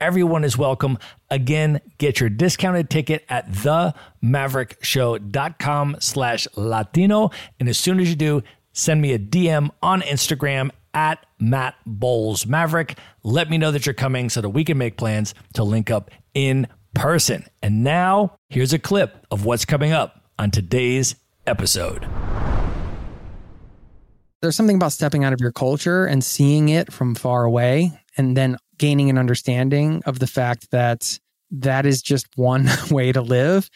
Everyone is welcome. Again, get your discounted ticket at themaverickshow.com slash Latino. And as soon as you do, send me a DM on Instagram at Matt Bowles Maverick. Let me know that you're coming so that we can make plans to link up in person. And now, here's a clip of what's coming up on today's episode. There's something about stepping out of your culture and seeing it from far away and then gaining an understanding of the fact that that is just one way to live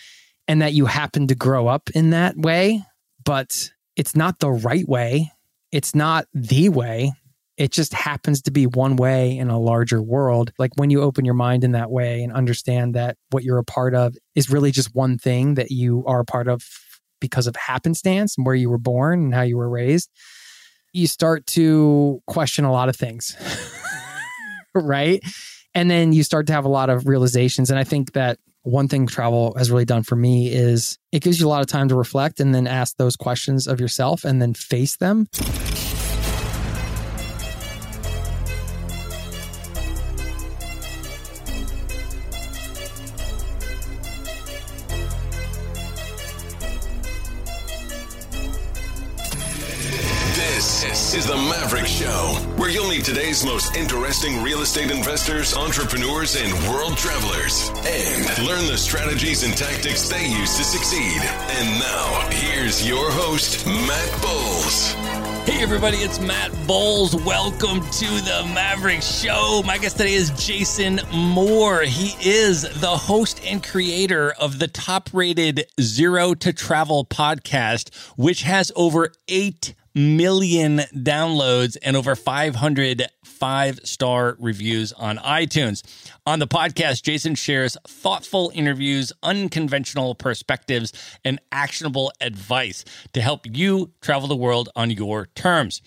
and that you happen to grow up in that way, but it's not the right way. It's not the way. It just happens to be one way in a larger world. Like when you open your mind in that way and understand that what you're a part of is really just one thing that you are a part of because of happenstance and where you were born and how you were raised, you start to question a lot of things. right? And then you start to have a lot of realizations. And I think that one thing travel has really done for me is it gives you a lot of time to reflect and then ask those questions of yourself and then face them. Meet today's most interesting real estate investors, entrepreneurs, and world travelers, and learn the strategies and tactics they use to succeed. And now, here's your host, Matt Bowles. Hey, everybody, it's Matt Bowles. Welcome to the Maverick Show. My guest today is Jason Moore. He is the host and creator of the top rated Zero to Travel podcast, which has over 8 million downloads and over 500 five star reviews on iTunes. On the podcast, Jason shares thoughtful interviews, unconventional perspectives, and actionable advice to help you travel the world on your terms.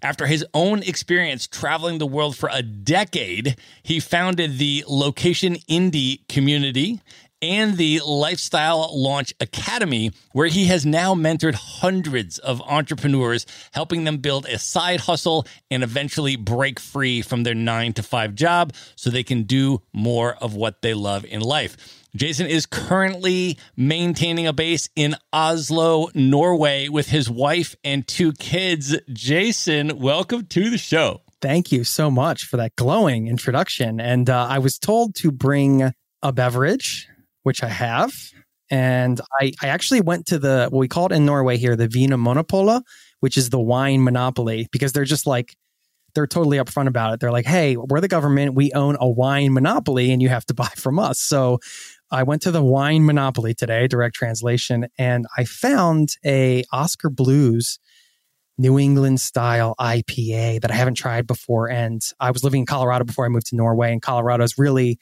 After his own experience traveling the world for a decade, he founded the Location Indie community and the Lifestyle Launch Academy, where he has now mentored hundreds of entrepreneurs, helping them build a side hustle and eventually break free from their nine to five job so they can do more of what they love in life. Jason is currently maintaining a base in Oslo, Norway, with his wife and two kids. Jason, welcome to the show. Thank you so much for that glowing introduction. And uh, I was told to bring a beverage which I have. And I, I actually went to the, what we call it in Norway here, the Vinmonopolet, which is the wine monopoly, because they're just like, they're totally upfront about it. They're like, hey, we're the government. We own a wine monopoly and you have to buy from us. So I went to the wine monopoly today, direct translation, and I found a Oskar Blues New England style IPA that I haven't tried before. And I was living in Colorado before I moved to Norway, and Colorado is really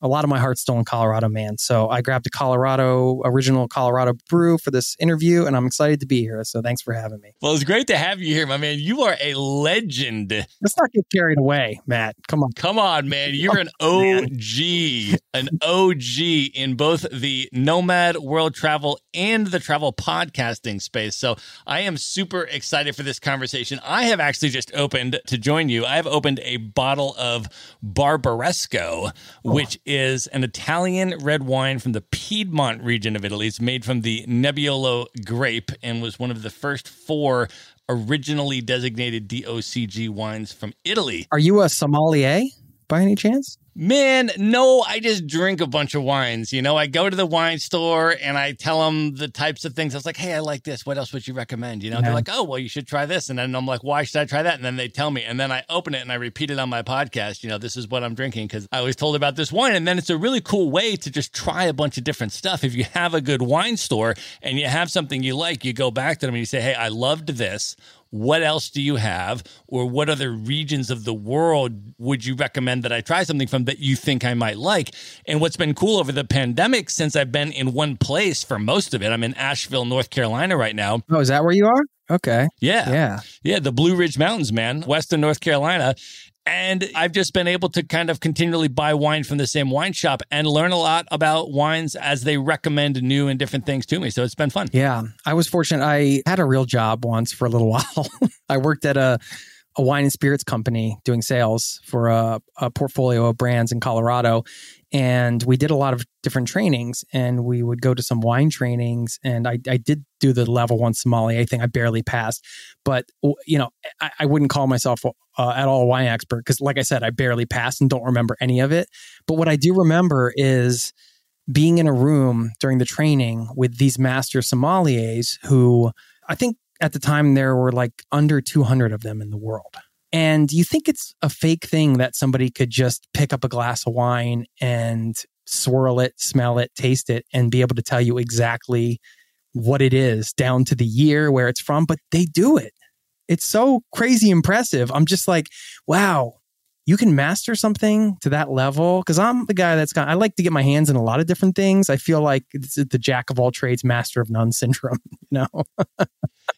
a lot of my heart's still in Colorado, man. So I grabbed a Colorado, original Colorado brew for this interview, and I'm excited to be here. So thanks for having me. Well, it's great to have you here, my man. You are a legend. Let's not get carried away, Matt. Come on. Come on, man. You're an oh, OG, an OG in both the Nomad World Travel and the travel podcasting space. So I am super excited for this conversation. I have actually just opened to join you. I have opened a bottle of Barbaresco, oh, which oh. Is an Italian red wine from the Piedmont region of Italy. It's made from the Nebbiolo grape and was one of the first four originally designated DOCG wines from Italy. Are you a sommelier by any chance? Man, no, I just drink a bunch of wines. You know, I go to the wine store and I tell them the types of things. I was like, hey, I like this. What else would you recommend? You know, yeah. they're like, oh, well, you should try this. And then I'm like, why should I try that? And then they tell me. And then I open it and I repeat it on my podcast. You know, this is what I'm drinking because I was told about this wine. And then it's a really cool way to just try a bunch of different stuff. If you have a good wine store and you have something you like, you go back to them and you say, hey, I loved this what else do you have or what other regions of the world would you recommend that I try something from that you think I might like? And what's been cool over the pandemic since I've been in one place for most of it, I'm in Asheville, North Carolina right now. Oh, is that where you are? Okay. Yeah. Yeah. Yeah. The Blue Ridge Mountains, man, Western North Carolina. And I've just been able to kind of continually buy wine from the same wine shop and learn a lot about wines as they recommend new and different things to me. So it's been fun. Yeah. I was fortunate. I had a real job once for a little while. I worked at a a wine and spirits company doing sales for a, a, portfolio of brands in Colorado. And we did a lot of different trainings and we would go to some wine trainings. And I, I did do the level one sommelier thing. I barely passed, but you know, I, I wouldn't call myself uh, at all a wine expert because, like I said, I barely passed and don't remember any of it. But what I do remember is being in a room during the training with these master sommeliers who I think at the time there were like under 200 of them in the world. And you think it's a fake thing that somebody could just pick up a glass of wine and swirl it, smell it, taste it, and be able to tell you exactly what it is down to the year, where it's from, but they do it. It's so crazy impressive. I'm just like, wow, you can master something to that level because i'm the guy that's got i like to get my hands in a lot of different things i feel like it's the jack of all trades master of none syndrome you know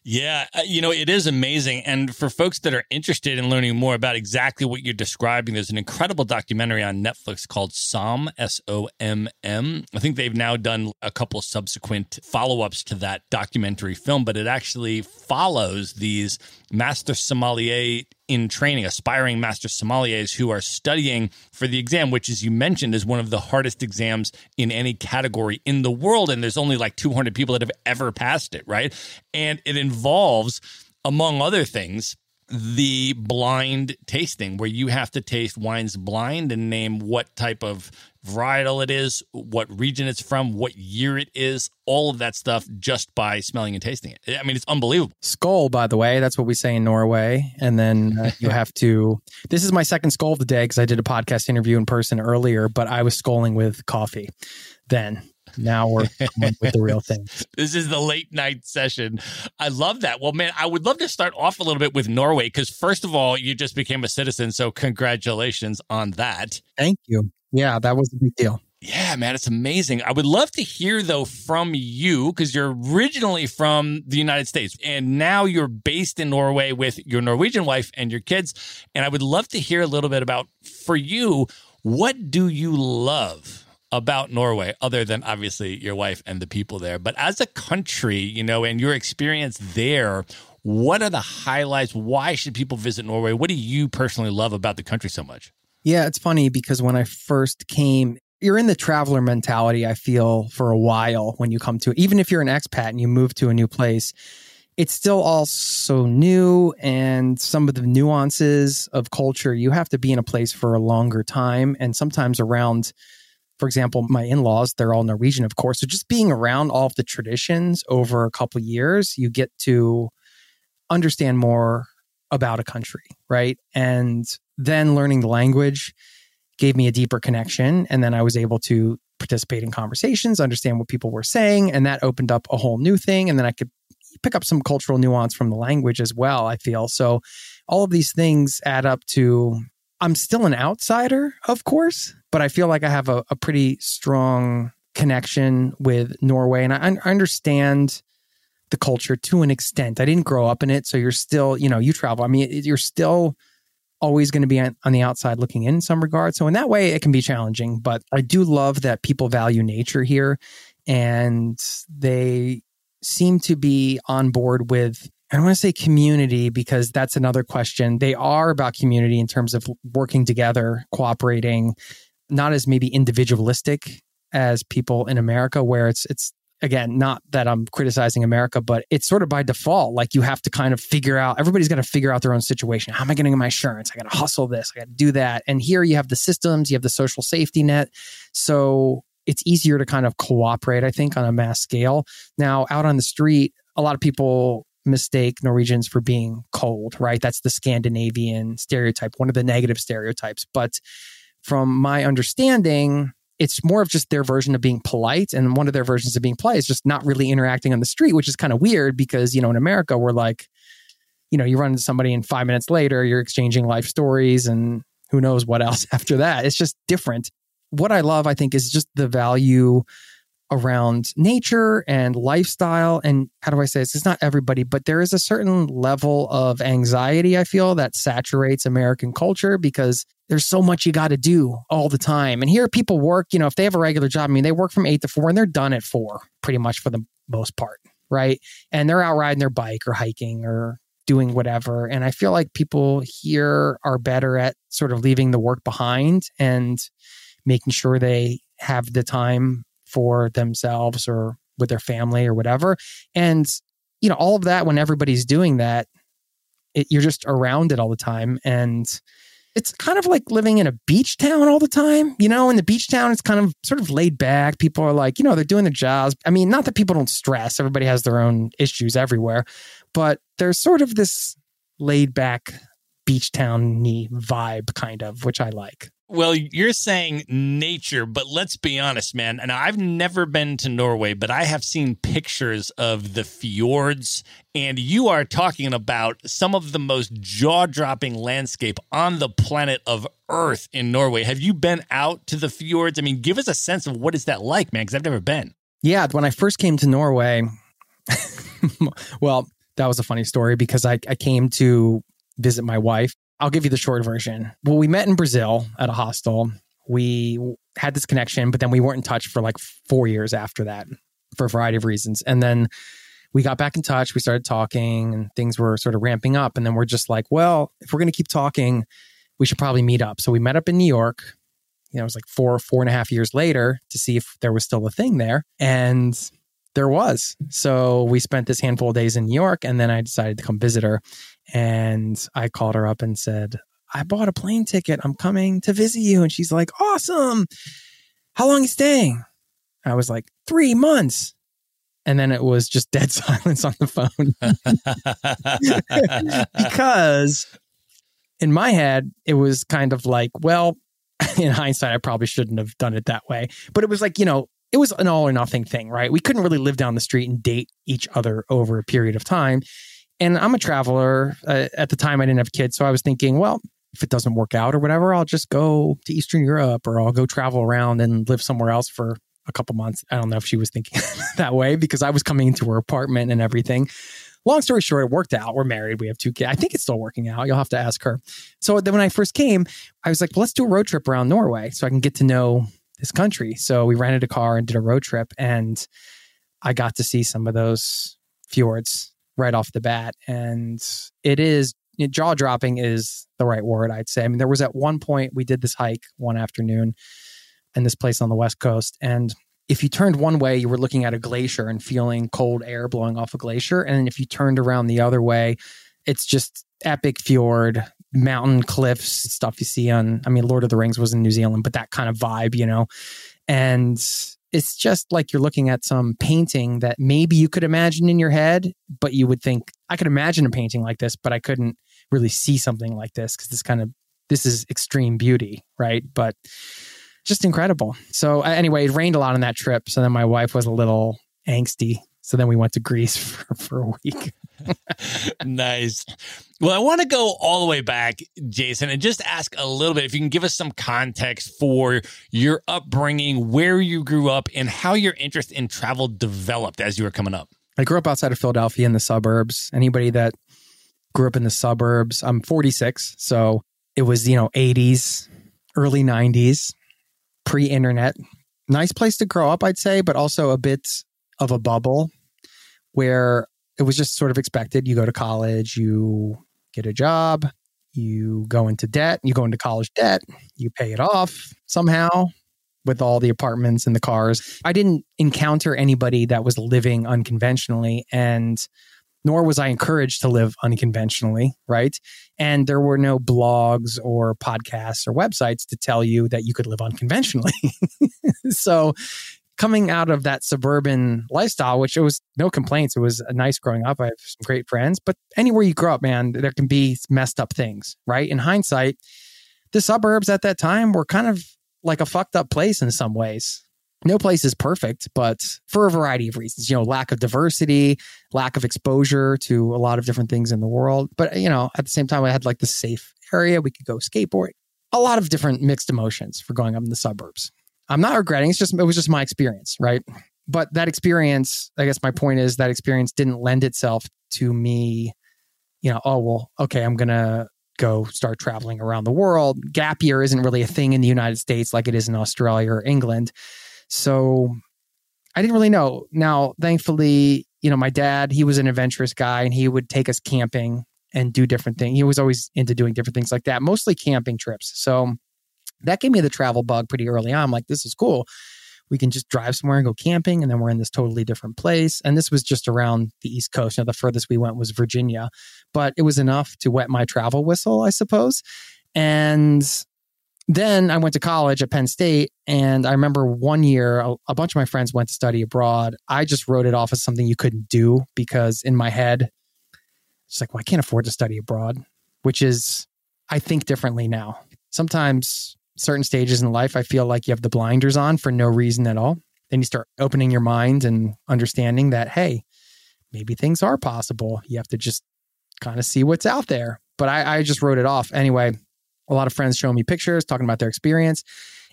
yeah uh, you know it is amazing. And for folks that are interested in learning more about exactly what you're describing there's an incredible documentary on netflix called somm s-o-m-m i think they've now done a couple subsequent follow-ups to that documentary film but it actually follows these master sommelier in training, aspiring master sommeliers who are studying for the exam, which, as you mentioned, is one of the hardest exams in any category in the world. And there's only like 200 people that have ever passed it, right? And it involves, among other things, the blind tasting where you have to taste wines blind and name what type of varietal it is, what region it's from, what year it is, all of that stuff just by smelling and tasting it. I mean, it's unbelievable. Skål, by the way, that's what we say in Norway. And then uh, you have to. This is my second skål of the day because I did a podcast interview in person earlier, but I was skåling with coffee then. Now we're with the real thing. This is the late night session. I love that. Well, man, I would love to start off a little bit with Norway because, first of all, you just became a citizen. So, congratulations on that. Thank you. Yeah, that was a big deal. Yeah, man, it's amazing. I would love to hear though from you because you're originally from the United States and now you're based in Norway with your Norwegian wife and your kids. And I would love to hear a little bit about for you, what do you love about Norway other than obviously your wife and the people there? But as a country, you know, and your experience there, what are the highlights? Why should people visit Norway? What do you personally love about the country so much? Yeah, it's funny because when I first came, you're in the traveler mentality, I feel, for a while when you come to. Even if you're an expat and you move to a new place, it's still all so new and some of the nuances of culture, you have to be in a place for a longer time. And sometimes around, for example, my in laws, they're all Norwegian, of course. So just being around all of the traditions over a couple years, you get to understand more about a country, right? And then learning the language gave me a deeper connection. And then I was able to participate in conversations, understand what people were saying. And that opened up a whole new thing. And then I could pick up some cultural nuance from the language as well, I feel. So all of these things add up to I'm still an outsider, of course, but I feel like I have a, a pretty strong connection with Norway. And I, I understand the culture to an extent. I didn't grow up in it. So you're still, you know, you travel. I mean, you're still always going to be on, the outside looking in, in some regard. So in that way, it can be challenging. But I do love that people value nature here, and they seem to be on board with. I don't want to say community because that's another question. They are about community in terms of working together, cooperating, not as maybe individualistic as people in America, where it's it's again, not that I'm criticizing America, but it's sort of by default. Like you have to kind of figure out, everybody's got to figure out their own situation. How am I getting my insurance? I got to hustle this, I got to do that. And here you have the systems, you have the social safety net. So it's easier to kind of cooperate, I think, on a mass scale. Now, out on the street, a lot of people mistake Norwegians for being cold, right? That's the Scandinavian stereotype, one of the negative stereotypes. But from my understanding, it's more of just their version of being polite. And one of their versions of being polite is just not really interacting on the street, which is kind of weird because, you know, in America, we're like, you know, you run into somebody and five minutes later, you're exchanging life stories and who knows what else after that. It's just different. What I love, I think, is just the value around nature and lifestyle. And how do I say this? It's not everybody, but there is a certain level of anxiety, I feel, that saturates American culture because there's so much you got to do all the time. And here people work, you know, if they have a regular job, I mean, they work from eight to four and they're done at four pretty much for the most part. Right. And they're out riding their bike or hiking or doing whatever. And I feel like people here are better at sort of leaving the work behind and making sure they have the time for themselves or with their family or whatever. And, you know, all of that, when everybody's doing that, it, you're just around it all the time. And it's kind of like living in a beach town all the time. You know, in the beach town, it's kind of sort of laid back. People are like, you know, they're doing their jobs. I mean, not that people don't stress, everybody has their own issues everywhere, but there's sort of this laid back beach towny vibe, kind of, which I like. Well, you're saying nature, but let's be honest, man. And I've never been to Norway, but I have seen pictures of the fjords, and you are talking about some of the most jaw dropping landscape on the planet of Earth in Norway. Have you been out to the fjords? I mean, give us a sense of what is that like, man, because I've never been. Yeah, when I first came to Norway, well, that was a funny story because I, I came to visit my wife I'll give you the short version. Well, we met in Brazil at a hostel. We had this connection, but then we weren't in touch for like four years after that for a variety of reasons. And then we got back in touch. We started talking and things were sort of ramping up. And then we're just like, well, if we're going to keep talking, we should probably meet up. So we met up in New York. You know, it was like four, four and a half years later to see if there was still a thing there. And there was. So we spent this handful of days in New York. And then I decided to come visit her. And I called her up and said, I bought a plane ticket. I'm coming to visit you. And she's like, Awesome. How long you staying? I was like, Three months. And then it was just dead silence on the phone. because in my head, it was kind of like, well, in hindsight, I probably shouldn't have done it that way. But it was like, you know, it was an all or nothing thing, right? We couldn't really live down the street and date each other over a period of time and I'm a traveler. Uh, at the time, I didn't have kids, so I was thinking, well, if it doesn't work out or whatever, I'll just go to Eastern Europe or I'll go travel around and live somewhere else for a couple months. I don't know if she was thinking that way because I was coming into her apartment and everything. Long story short, it worked out. We're married. We have two kids. I think it's still working out. You'll have to ask her. So then when I first came, I was like, well, let's do a road trip around Norway so I can get to know this country. So we rented a car and did a road trip and I got to see some of those fjords right off the bat. And it is jaw dropping is the right word, I'd say. I mean, there was at one point we did this hike one afternoon in this place on the West Coast. And if you turned one way, you were looking at a glacier and feeling cold air blowing off a glacier. And if you turned around the other way, it's just epic fjord, mountain cliffs, stuff you see on, I mean, Lord of the Rings was in New Zealand, but that kind of vibe, you know? And it's just like you're looking at some painting that maybe you could imagine in your head, but you would think, I could imagine a painting like this, but I couldn't really see something like this because this kind of this is extreme beauty, right? But just incredible. So anyway, it rained a lot on that trip. So then my wife was a little angsty so then we went to Greece for, for a week. Nice. Well, I want to go all the way back, Jason, and just ask a little bit if you can give us some context for your upbringing, where you grew up, and how your interest in travel developed as you were coming up. I grew up outside of Philadelphia in the suburbs. Anybody that grew up in the suburbs, I'm 46. So it was, you know, 80s, early 90s, pre internet. Nice place to grow up, I'd say, but also a bit of a bubble where it was just sort of expected. You go to college, you get a job, you go into debt, you go into college debt, you pay it off somehow, with all the apartments and the cars. I didn't encounter anybody that was living unconventionally and nor was I encouraged to live unconventionally, right? And there were no blogs or podcasts or websites to tell you that you could live unconventionally. so coming out of that suburban lifestyle, which it was no complaints. It was uh, nice growing up. I have some great friends, but anywhere you grow up, man, there can be messed up things, right? In hindsight, the suburbs at that time were kind of like a fucked up place in some ways no place is perfect, but for a variety of reasons, you know, lack of diversity, lack of exposure to a lot of different things in the world. But, you know, at the same time, I had like the safe area. We could go skateboard. A lot of different mixed emotions for going up in the suburbs. I'm not regretting. It's just, it was just my experience, right? But that experience, I guess my point is that experience didn't lend itself to me, you know, oh, well, okay, I'm to go start traveling around the world. Gap year isn't really a thing in the United States like it is in Australia or England. So I didn't really know. Now, thankfully, you know, my dad, he was an adventurous guy and he would take us camping and do different things. He was always into doing different things like that, mostly camping trips. So that gave me the travel bug pretty early on. I'm like, this is cool. We can just drive somewhere and go camping, and then we're in this totally different place. And this was just around the East Coast. Know, the furthest we went was Virginia, but it was enough to wet my travel whistle, I suppose. And then I went to college at Penn State. And I remember one year, a, a, bunch of my friends went to study abroad. I just wrote it off as something you couldn't do because in my head, it's like, well, I can't afford to study abroad, which is, I think differently now. Sometimes certain stages in life, I feel like you have the blinders on for no reason at all. Then you start opening your mind and understanding that, hey, maybe things are possible. You have to just kind of see what's out there. But I, I just wrote it off. Anyway, a lot of friends showing me pictures, talking about their experience.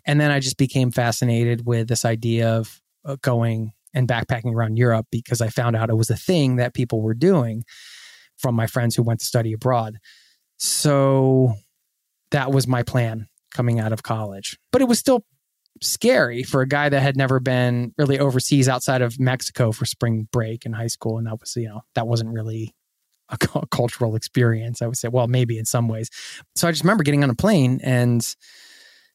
And then I just became fascinated with this idea of uh, going and backpacking around Europe because I found out it was a thing that people were doing from my friends who went to study abroad. So that was my plan coming out of college. But it was still scary for a guy that had never been really overseas outside of Mexico for spring break in high school. And that was, you know, that wasn't really a cultural experience. I would say, well, maybe in some ways. So I just remember getting on a plane, and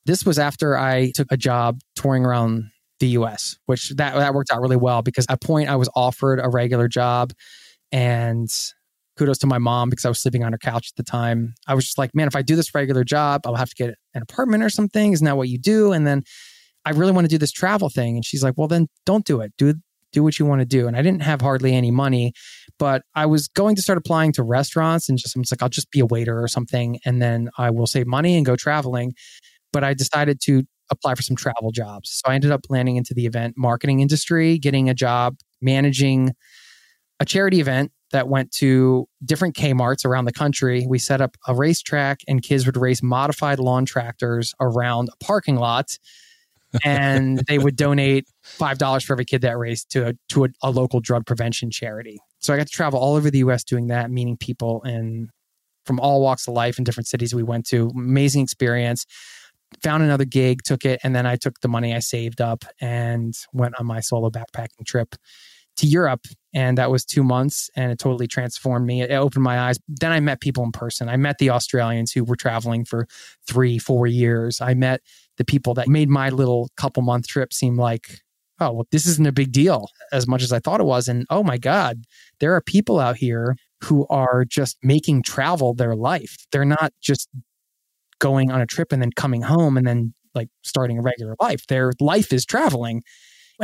this was after I took a job touring around the U.S., which that that worked out really well because at point I was offered a regular job, and kudos to my mom because I was sleeping on her couch at the time. I was just like, man, if I do this regular job, I'll have to get an apartment or something. Isn't that what you do? And then I really want to do this travel thing. And she's like, well, then don't do it. Do do what you want to do. And I didn't have hardly any money, but I was going to start applying to restaurants and just, I'm just like, I'll just be a waiter or something. And then I will save money and go traveling. But I decided to apply for some travel jobs. So I ended up landing into the event marketing industry, getting a job managing a charity event that went to different Kmarts around the country. We set up a racetrack and kids would race modified lawn tractors around a parking lot and they would donate five dollars for every kid that raced to a, to a, a, local drug prevention charity. So I got to travel all over the U.S. doing that, meeting people and from all walks of life in different cities we went to. Amazing experience. Found another gig, took it, and then I took the money I saved up and went on my solo backpacking trip to Europe. And that was two months and it totally transformed me. It opened my eyes. Then I met people in person. I met the Australians who were traveling for three, four years. I met the people that made my little couple month trip seem like, oh, well, this isn't a big deal as much as I thought it was. And oh my God, there are people out here who are just making travel their life. They're not just going on a trip and then coming home and then like starting a regular life. Their life is traveling.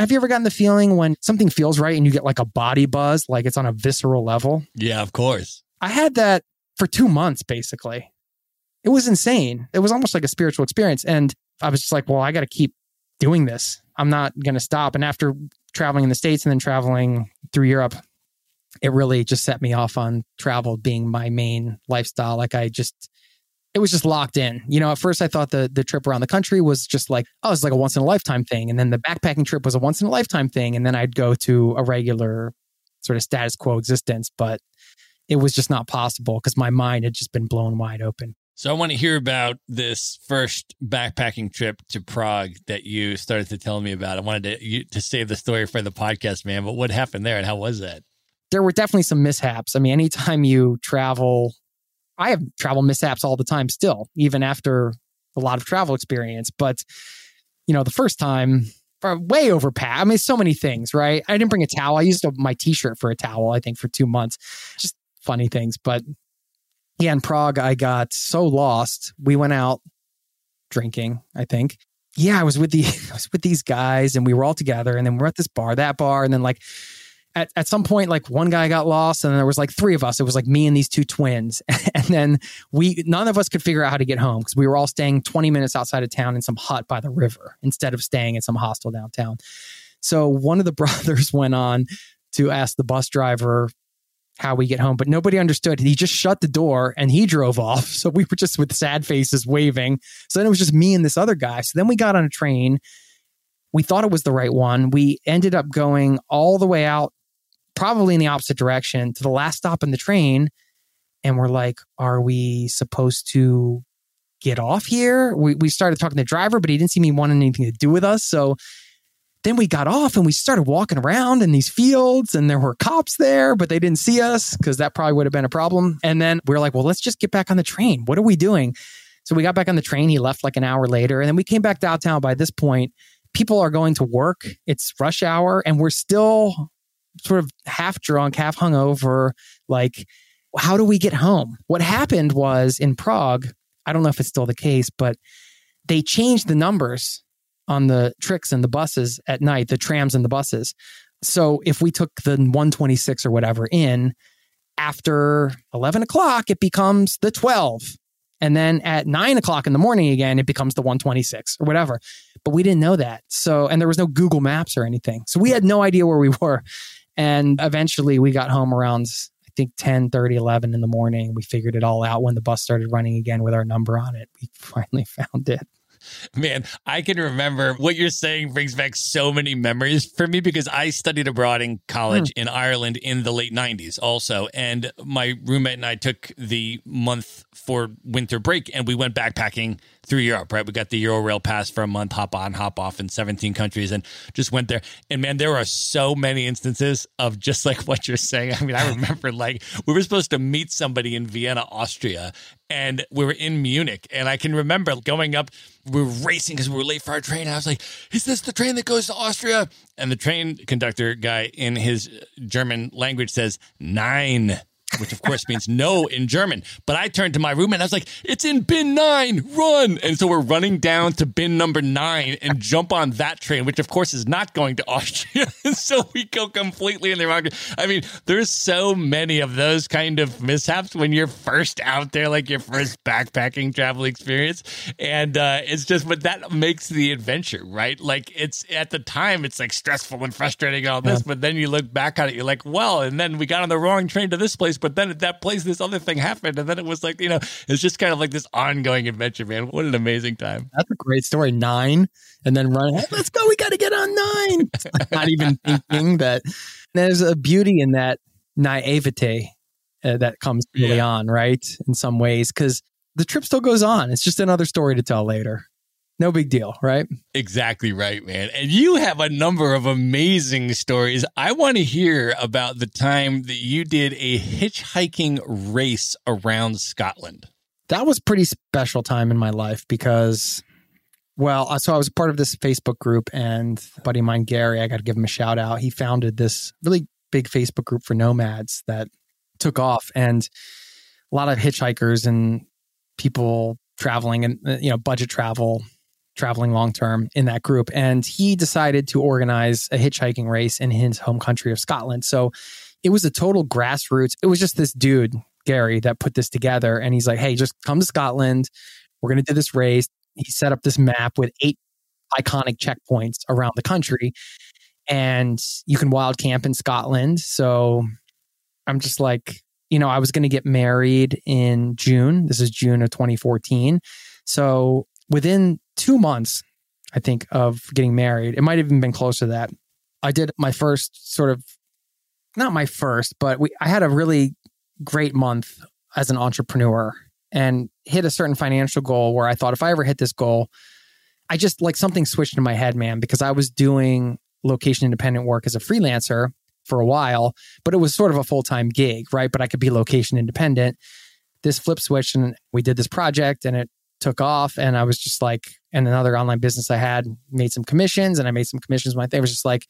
Have you ever gotten the feeling when something feels right and you get like a body buzz, like it's on a visceral level? Yeah, of course. I had that for two months, basically. It was insane. It was almost like a spiritual experience. And I was just like, well, I got to keep doing this. I'm not going to stop. And after traveling in the States and then traveling through Europe, it really just set me off on travel being my main lifestyle. Like I just, it was just locked in. You know, at first I thought the the trip around the country was just like, oh, it's like a once in a lifetime thing. And then the backpacking trip was a once in a lifetime thing. And then I'd go to a regular sort of status quo existence. But it was just not possible because my mind had just been blown wide open. So I want to hear about this first backpacking trip to Prague that you started to tell me about. I wanted to you, to save the story for the podcast, man. But what happened there, and how was that? There were definitely some mishaps. I mean, anytime you travel, I have travel mishaps all the time, still, even after a lot of travel experience. But you know, the first time, way overpacked. I mean, so many things, right? I didn't bring a towel. I used my t-shirt for a towel, I think, for two months. Just funny things. But yeah, in Prague, I got so lost. We went out drinking, I think. Yeah, I was with the I was with these guys and we were all together and then we're at this bar, that bar, and then like at, at some point like one guy got lost and there was like three of us. It was like me and these two twins. And then we none of us could figure out how to get home because we were all staying 20 minutes outside of town in some hut by the river instead of staying in some hostel downtown. So one of the brothers went on to ask the bus driver how we get home but nobody understood. He just shut the door and he drove off. So we were just with sad faces waving. So then it was just me and this other guy. So then we got on a train. We thought it was the right one. We ended up going all the way out probably in the opposite direction to the last stop in the train. And we're like, are we supposed to get off here? We, we started talking to the driver, but he didn't seem to want anything to do with us. So then we got off and we started walking around in these fields and there were cops there, but they didn't see us because that probably would have been a problem. And then we were like, well, let's just get back on the train. What are we doing? So we got back on the train. He left like an hour later. And then we came back downtown. By this point, people are going to work. It's rush hour and we're still sort of half drunk, half hungover. Like, how do we get home? What happened was in Prague, I don't know if it's still the case, but they changed the numbers on the tricks and the buses at night, the trams and the buses. So if we took the 126 or whatever in after 11 o'clock, it becomes the 12. And then at nine o'clock in the morning again, it becomes the 126 or whatever. But we didn't know that. So, and there was no Google Maps or anything. So we had no idea where we were. And eventually we got home around, I think 10, 30, 11 in the morning. We figured it all out when the bus started running again with our number on it. We finally found it. Man, I can remember what you're saying brings back so many memories for me because I studied abroad in college mm. in Ireland in the late 90s also. And my roommate and I took the month for winter break and we went backpacking through Europe, right? We got the Eurail pass for a month, hop on, hop off in 17 countries and just went there. And man, there are so many instances of just like what you're saying. I mean, I remember like we were supposed to meet somebody in Vienna, Austria, and we were in Munich. And I can remember going up, we were racing because we were late for our train. I was like, is this the train that goes to Austria? And the train conductor guy in his German language says, nine which of course means no in German. But I turned to my roommate and I was like, it's in bin nine, run. And so we're running down to bin number nine and jump on that train, which of course is not going to Austria. so we go completely in the wrong. I mean, there's so many of those kind of mishaps when you're first out there, like your first backpacking travel experience. And uh, it's just, but that makes the adventure, right? Like it's at the time, it's like stressful and frustrating, all this. Yeah. But then you look back on it, you're like, well, and then we got on the wrong train to this place but then at that place, this other thing happened. And then it was like, you know, it's just kind of like this ongoing adventure, man. What an amazing time. That's a great story. Nine. And then run, hey, let's go. We got to get on nine. Not even thinking that there's a beauty in that naivete uh, that comes early yeah. on, right? In some ways, because the trip still goes on. It's just another story to tell later no big deal, right? Exactly right, man. And you have a number of amazing stories. I want to hear about the time that you did a hitchhiking race around Scotland. That was pretty special time in my life because well, so I was part of this Facebook group and buddy of mine, Gary, I got to give him a shout out. He founded this really big Facebook group for nomads that took off and a lot of hitchhikers and people traveling and, uh, you know, budget travel traveling long term in that group. And he decided to organize a hitchhiking race in his home country of Scotland. So it was a total grassroots. It was just this dude, Gary, that put this together. And he's like, hey, just come to Scotland. We're going to do this race. He set up this map with eight iconic checkpoints around the country. And you can wild camp in Scotland. So I'm just like, you know, I was going to get married in June. This is June of 2014. So within two months, I think, of getting married. It might have even been close to that. I did my first sort of, not my first, but we, I had a really great month as an entrepreneur and hit a certain financial goal where I thought if I ever hit this goal, I just like something switched in my head, man, because I was doing location independent work as a freelancer for a while, but it was sort of a full time gig, right? But I could be location independent. This flip switch and we did this project and it took off and I was just like, and another online business I had made some commissions and I made some commissions. My thing was just like,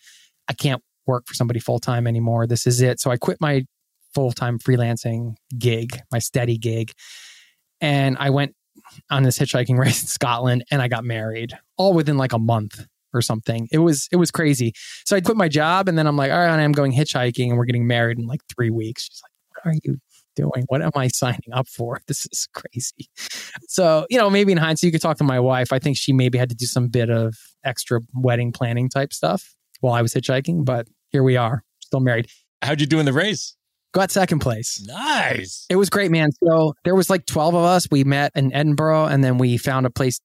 I can't work for somebody full time anymore. This is it. So I quit my full time freelancing gig, my steady gig. And I went on this hitchhiking race in Scotland and I got married all within like a month or something. It was it was crazy. So I quit my job and then I'm like, all right, I'm going hitchhiking and we're getting married in like three weeks. She's like, what are you doing? What am I signing up for? This is crazy. So, you know, maybe in hindsight, you could talk to my wife. I think she maybe had to do some bit of extra wedding planning type stuff while I was hitchhiking, but here we are, still married. How'd you do in the race? Got second place. Nice. It was great, man. So there was like 12 of us. We met in Edinburgh and then we found a place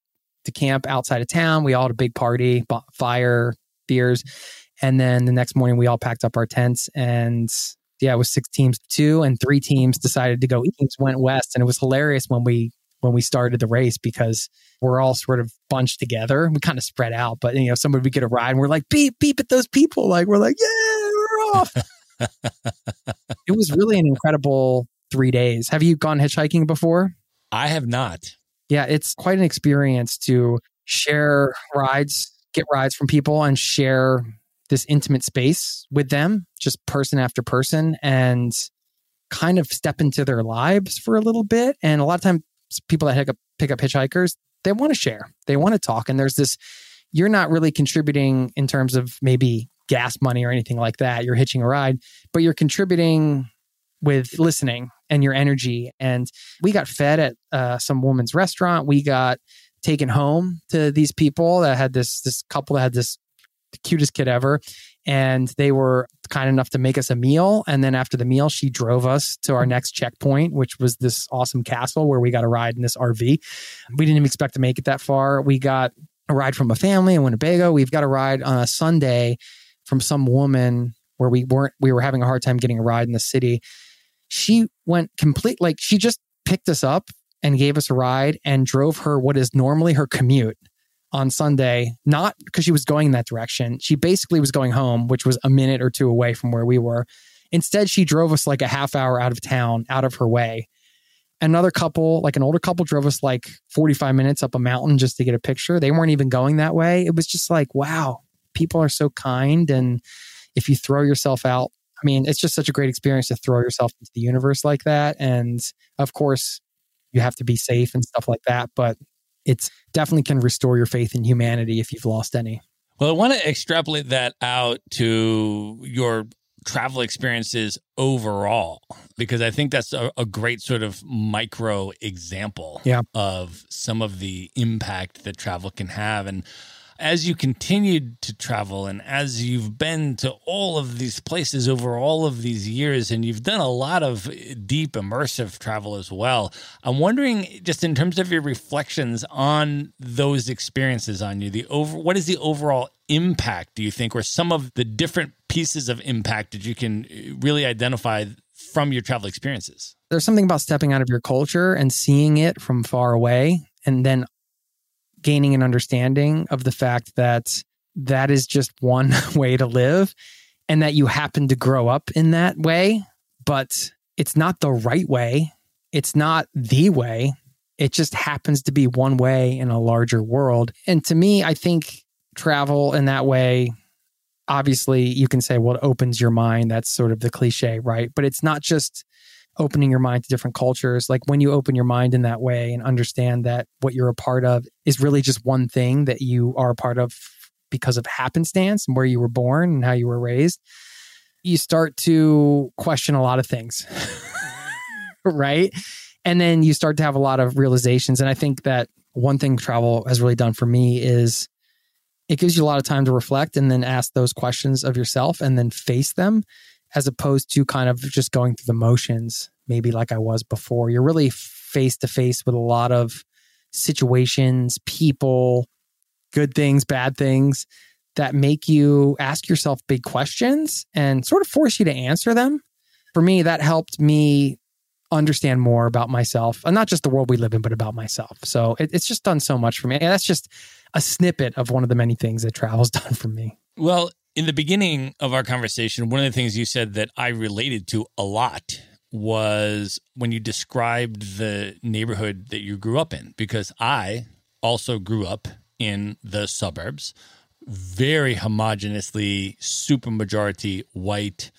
to camp outside of town. We all had a big party, bought fire, beers. And then the next morning we all packed up our tents and yeah, it was six teams two and three teams decided to go east, went west. And it was hilarious when we when we started the race because we're all sort of bunched together. We kind of spread out, but you know, somebody would get a ride and we're like, beep, beep at those people. Like we're like, yeah, we're off. it was really an incredible three days. Have you gone hitchhiking before? I have not. Yeah, it's quite an experience to share rides, get rides from people and share this intimate space with them, just person after person, and kind of step into their lives for a little bit. And a lot of times, people that pick up, pick up hitchhikers, they want to share, they want to talk. And there's this, you're not really contributing in terms of maybe gas money or anything like that. You're hitching a ride, but you're contributing with listening and your energy. And we got fed at uh, some woman's restaurant. We got taken home to these people that had this this couple that had this cutest kid ever. And they were kind enough to make us a meal. And then after the meal, she drove us to our next checkpoint, which was this awesome castle where we got a ride in this RV. We didn't even expect to make it that far. We got a ride from a family in Winnebago. We've got a ride on a Sunday from some woman where we weren't, we were having a hard time getting a ride in the city. She went complete, like she just picked us up and gave us a ride and drove her what is normally her commute on Sunday, not because she was going in that direction. She basically was going home, which was a minute or two away from where we were. Instead, she drove us like a half hour out of town, out of her way. Another couple, like an older couple, drove us like 45 minutes up a mountain just to get a picture. They weren't even going that way. It was just like, wow, people are so kind. And if you throw yourself out, I mean, it's just such a great experience to throw yourself into the universe like that. And of course, you have to be safe and stuff like that. But it's definitely can restore your faith in humanity if you've lost any. Well, I want to extrapolate that out to your travel experiences overall because I think that's a, a, great sort of micro example yeah. of some of the impact that travel can have. And as you continued to travel and as you've been to all of these places over all of these years and you've done a lot of deep immersive travel as well i'm wondering just in terms of your reflections on those experiences on you the over what is the overall impact do you think or some of the different pieces of impact that you can uh, really identify from your travel experiences? There's something about stepping out of your culture and seeing it from far away and then gaining an understanding of the fact that that is just one way to live and that you happen to grow up in that way, but it's not the right way. It's not the way. It just happens to be one way in a larger world. And to me, I think travel in that way, obviously, you can say, well, it opens your mind. That's sort of the cliche, right? But it's not just opening your mind to different cultures. Like when you open your mind in that way and understand that what you're a part of is really just one thing that you are a part of because of happenstance and where you were born and how you were raised, you start to question a lot of things. right? And then you start to have a lot of realizations. And I think that one thing travel has really done for me is it gives you a lot of time to reflect and then ask those questions of yourself and then face them as opposed to kind of just going through the motions, maybe like I was before. You're really face to face with a lot of situations, people, good things, bad things that make you ask yourself big questions and sort of force you to answer them. For me, that helped me understand more about myself and not just the world we live in, but about myself. So it, it's just done so much for me. And that's just a snippet of one of the many things that travel's done for me. Well, in the beginning of our conversation, one of the things you said that I related to a lot was when you described the neighborhood that you grew up in, because I also grew up in the suburbs, very homogeneously super majority white,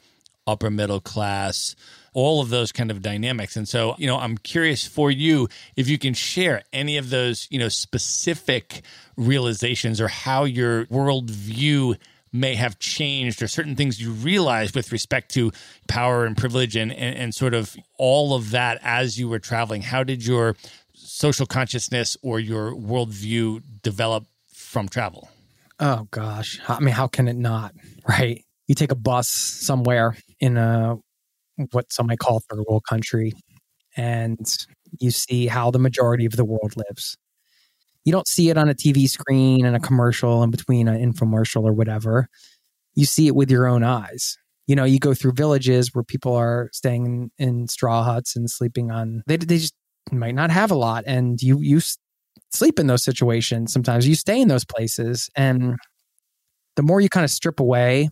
upper middle class, all of those kind of dynamics. And so, you know, I'm curious for you if you can share any of those, you know, specific realizations or how your worldview may have changed or certain things you realized with respect to power and privilege and, and, and sort of all of that as you were traveling. How did your social consciousness or your worldview develop from travel? Oh gosh. I mean, how can it not? Right. You take a bus somewhere in a what some might call third world country, and you see how the majority of the world lives. You don't see it on a TV screen and a commercial in between an infomercial or whatever. You see it with your own eyes. You know, you go through villages where people are staying in, in straw huts and sleeping on. They they just might not have a lot, and you you sleep in those situations. Sometimes you stay in those places, and the more you kind of strip away,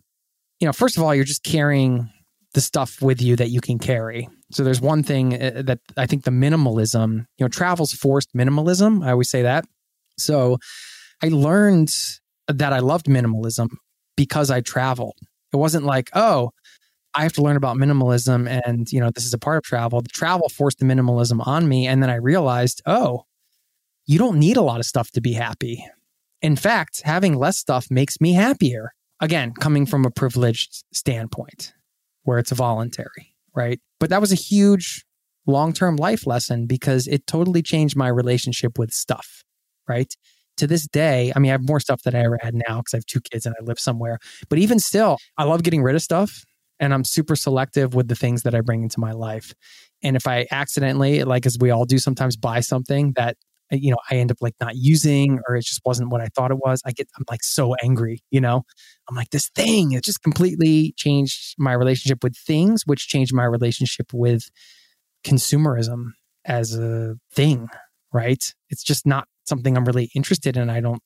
you know, first of all, you're just carrying the stuff with you that you can carry. So there's one thing uh, that I think the minimalism, you know, travel's forced minimalism. I always say that. So I learned that I loved minimalism because I traveled. It wasn't like, oh, I have to learn about minimalism and, you know, this is a part of travel. The travel forced the minimalism on me. And then I realized, oh, you don't need a lot of stuff to be happy. In fact, having less stuff makes me happier. Again, coming from a privileged standpoint where it's voluntary, right? But that was a huge long term life lesson because it totally changed my relationship with stuff, right? To this day, I mean, I have more stuff than I ever had now because I have two kids and I live somewhere. But even still, I love getting rid of stuff and I'm super selective with the things that I bring into my life. And if I accidentally, like as we all do sometimes, buy something that uh, you know i end up like not using or it just wasn't what i thought it was i get i'm like so angry you know i'm like this thing it just completely changed my relationship with things which changed my relationship with consumerism as a thing right it's just not something i'm really interested in. I don't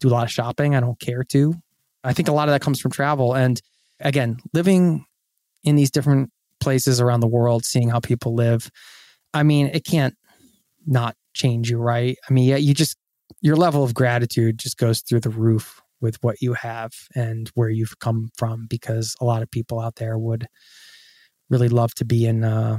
do a lot of shopping. I don't care to. I think a lot of that comes from travel. And again living in these different places around the world seeing how people live i mean it can't not change you, right? I mean, yeah, you just your level of gratitude just goes through the roof with what you have and where you've come from because a lot of people out there would really love to be in uh,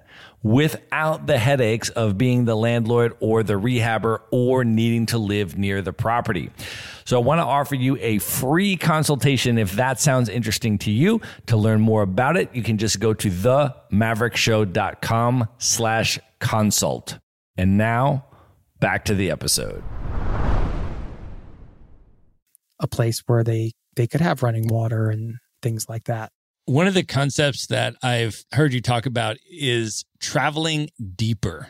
without the headaches of being the landlord or the rehabber or needing to live near the property. So I want to offer you a free consultation if that sounds interesting to you. To learn more about it, you can just go to themaverickshow.com slash consult. And now back to the episode. A place where they they could have running water and things like that. One of the concepts that I've heard you talk about is traveling deeper.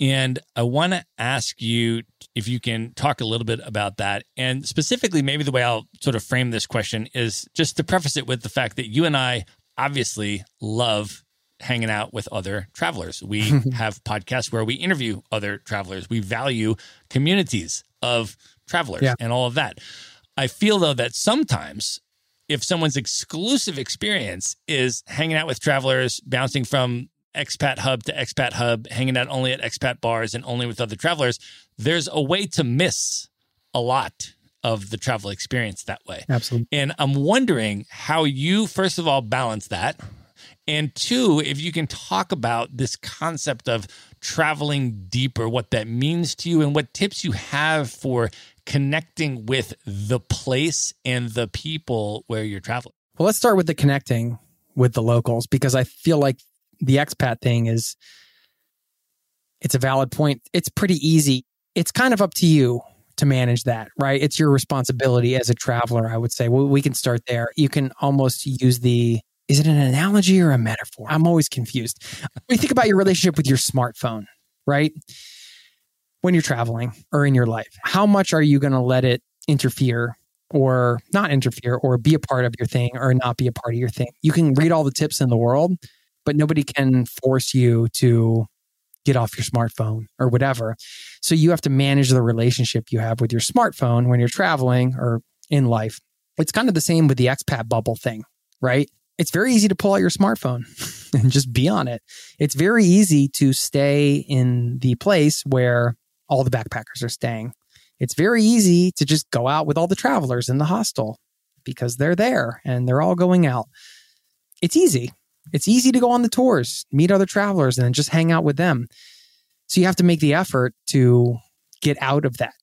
And I want to ask you if you can talk a little bit about that. And specifically, maybe the way I'll sort of frame this question is just to preface it with the fact that you and I obviously love hanging out with other travelers. We have podcasts where we interview other travelers. We value communities of travelers yeah. and all of that. I feel though that sometimes if someone's exclusive experience is hanging out with travelers, bouncing from expat hub to expat hub, hanging out only at expat bars and only with other travelers, there's a way to miss a lot of the travel experience that way. Absolutely. And I'm wondering how you, first of all, balance that. And two, if you can talk about this concept of traveling deeper, what that means to you, and what tips you have for connecting with the place and the people where you're traveling? Well, let's start with the connecting with the locals because I feel like the expat thing is it's a valid point. It's pretty easy. It's kind of up to you to manage that, right? It's your responsibility as a traveler, I would say. Well, we can start there. You can almost use the is it an analogy or a metaphor? I'm always confused. When you think about your relationship with your smartphone, right? When you're traveling or in your life, how much are you going to let it interfere or not interfere or be a part of your thing or not be a part of your thing? You can read all the tips in the world, but nobody can force you to get off your smartphone or whatever. So you have to manage the relationship you have with your smartphone when you're traveling or in life. It's kind of the same with the expat bubble thing, right? It's very easy to pull out your smartphone and just be on it. It's very easy to stay in the place where all the backpackers are staying. It's very easy to just go out with all the travelers in the hostel because they're there and they're all going out. It's easy. It's easy to go on the tours, meet other travelers, and then just hang out with them. So you have to make the effort to get out of that,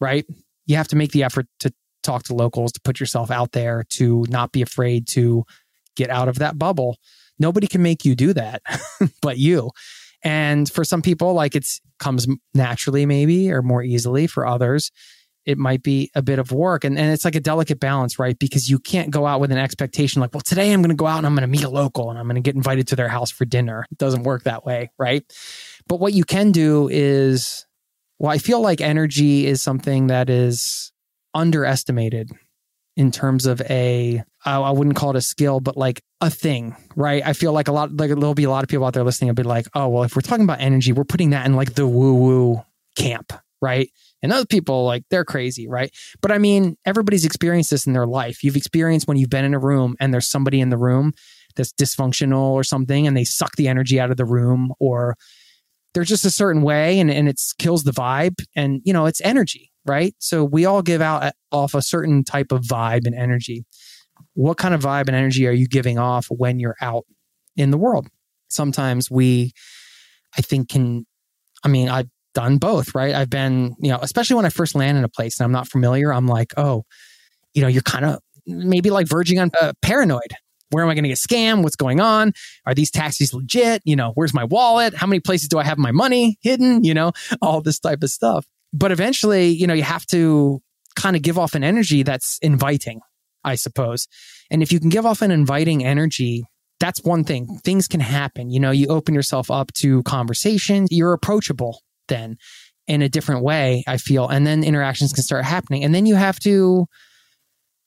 right? You have to make the effort to talk to locals, to put yourself out there, to not be afraid to get out of that bubble. Nobody can make you do that but you. And for some people, like it's comes naturally, maybe, or more easily. For others, it might be a bit of work. And, and it's like a delicate balance, right? Because you can't go out with an expectation like, well, today I'm going to go out and I'm going to meet a local and I'm going to get invited to their house for dinner. It doesn't work that way, right? But what you can do is, well, I feel like energy is something that is underestimated in terms of a I wouldn't call it a skill, but like a thing, right? I feel like a lot like there'll be a lot of people out there listening a be like, oh well, if we're talking about energy, we're putting that in like the woo woo camp, right? And other people, like, they're crazy, right? But I mean, everybody's experienced this in their life. You've experienced when you've been in a room and there's somebody in the room that's dysfunctional or something and they suck the energy out of the room or there's just a certain way and, and it kills the vibe. And, you know, it's energy, right? So we all give out uh, off a certain type of vibe and energy. What kind of vibe and energy are you giving off when you're out in the world? Sometimes we, I think, can I mean, I've done both, right? I've been, you know, especially when I first land in a place and I'm not familiar, I'm like, oh, you know, you're kind of maybe like verging on uh, paranoid. Where am I going to get scammed? What's going on? Are these taxis legit? You know, where's my wallet? How many places do I have my money hidden? You know, all this type of stuff. But eventually, you know, you have to kind of give off an energy that's inviting, I suppose. And if you can give off an inviting energy, that's one thing. Things can happen. You know, you open yourself up to conversation, you're approachable then in a different way, I feel. And then interactions can start happening. And then you have to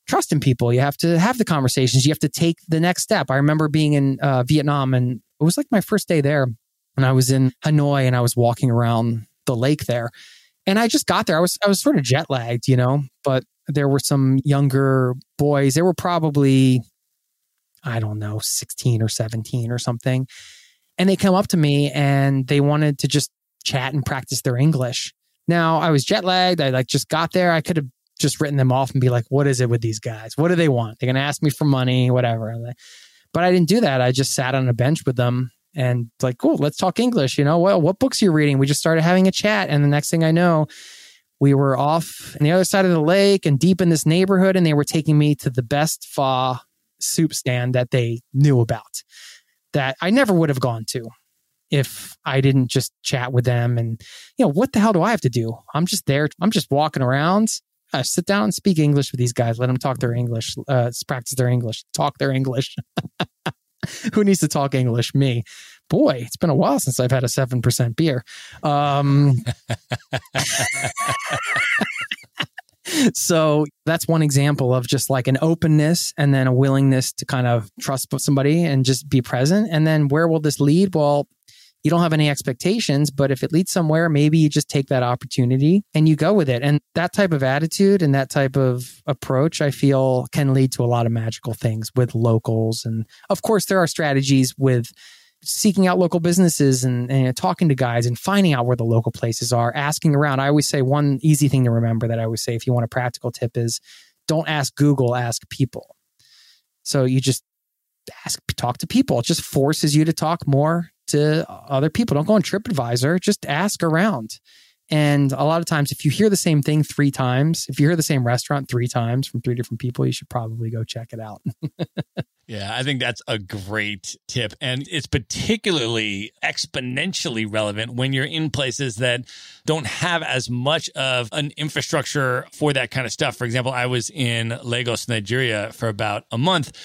trust in people. You have to have the conversations. You have to take the next step. I remember being in uh, Vietnam and it was like my first day there. And I was in Hanoi and I was walking around the lake there. And I just got there. I was I was sort of jet lagged, you know, but there were some younger boys. They were probably I don't know, 16 or 17 or something. And they come up to me and they wanted to just chat and practice their English. Now I was jet lagged. I like just got there. I could have just written them off and be like, what is it with these guys? What do they want? They're going to ask me for money, whatever. But I didn't do that. I just sat on a bench with them and like, cool, let's talk English. You know, well, what books are you reading? We just started having a chat. And the next thing I know, we were off on the other side of the lake and deep in this neighborhood. And they were taking me to the best pho soup stand that they knew about that I never would have gone to if I didn't just chat with them and, you know, what the hell do I have to do? I'm just there. I'm just walking around. Uh, sit down and speak English with these guys. Let them talk their English, uh, practice their English, talk their English. Who needs to talk English? Me. Boy, it's been a while since I've had a 7% beer. Um, so that's one example of just like an openness and then a willingness to kind of trust somebody and just be present. And then where will this lead? Well, you don't have any expectations, but if it leads somewhere, maybe you just take that opportunity and you go with it. And that type of attitude and that type of approach, I feel can lead to a lot of magical things with locals. And of course, there are strategies with seeking out local businesses and, and talking to guys and finding out where the local places are, asking around. I always say one easy thing to remember that I always say if you want a practical tip is don't ask Google, ask people. So you just ask, talk to people. It just forces you to talk more to other people. Don't go on TripAdvisor. Just ask around. And a lot of times, if you hear the same thing three times, if you hear the same restaurant three times from three different people, you should probably go check it out. yeah, I think that's a great tip. And it's particularly exponentially relevant when you're in places that don't have as much of an infrastructure for that kind of stuff. For example, I was in Lagos, Nigeria for about a month.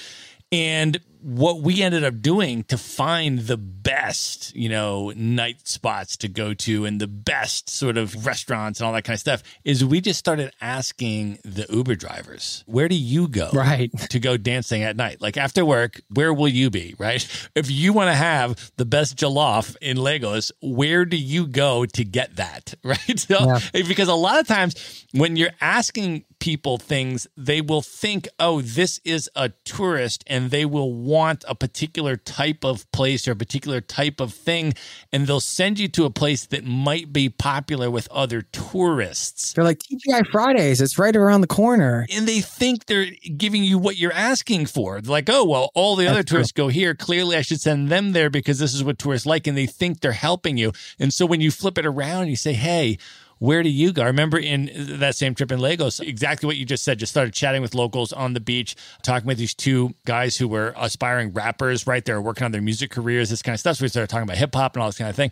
And what we ended up doing to find the best, you know, night spots to go to and the best sort of restaurants and all that kind of stuff is we just started asking the Uber drivers, where do you go Right. to go dancing at night? Like after work, where will you be, right? If you want to have the best jollof in Lagos, where do you go to get that, right? So, Yeah. Eh, because a lot of times when you're asking people things, they will think, oh, this is a tourist and they will want a particular type of place or a particular type of thing. And they'll send you to a place that might be popular with other tourists. They're like TGI Fridays. It's right around the corner. And they think they're giving you what you're asking for. They're like, oh, well, all the other That's true. tourists go here. Clearly, I should send them there because this is what tourists like. And they think they're helping you. And so when you flip it around, you say, hey, where do you go? I remember in that same trip in Lagos, exactly what you just said. Just started chatting with locals on the beach, talking with these two guys who were aspiring rappers, right? They were working on their music careers, this kind of stuff. So we started talking about hip hop and all this kind of thing.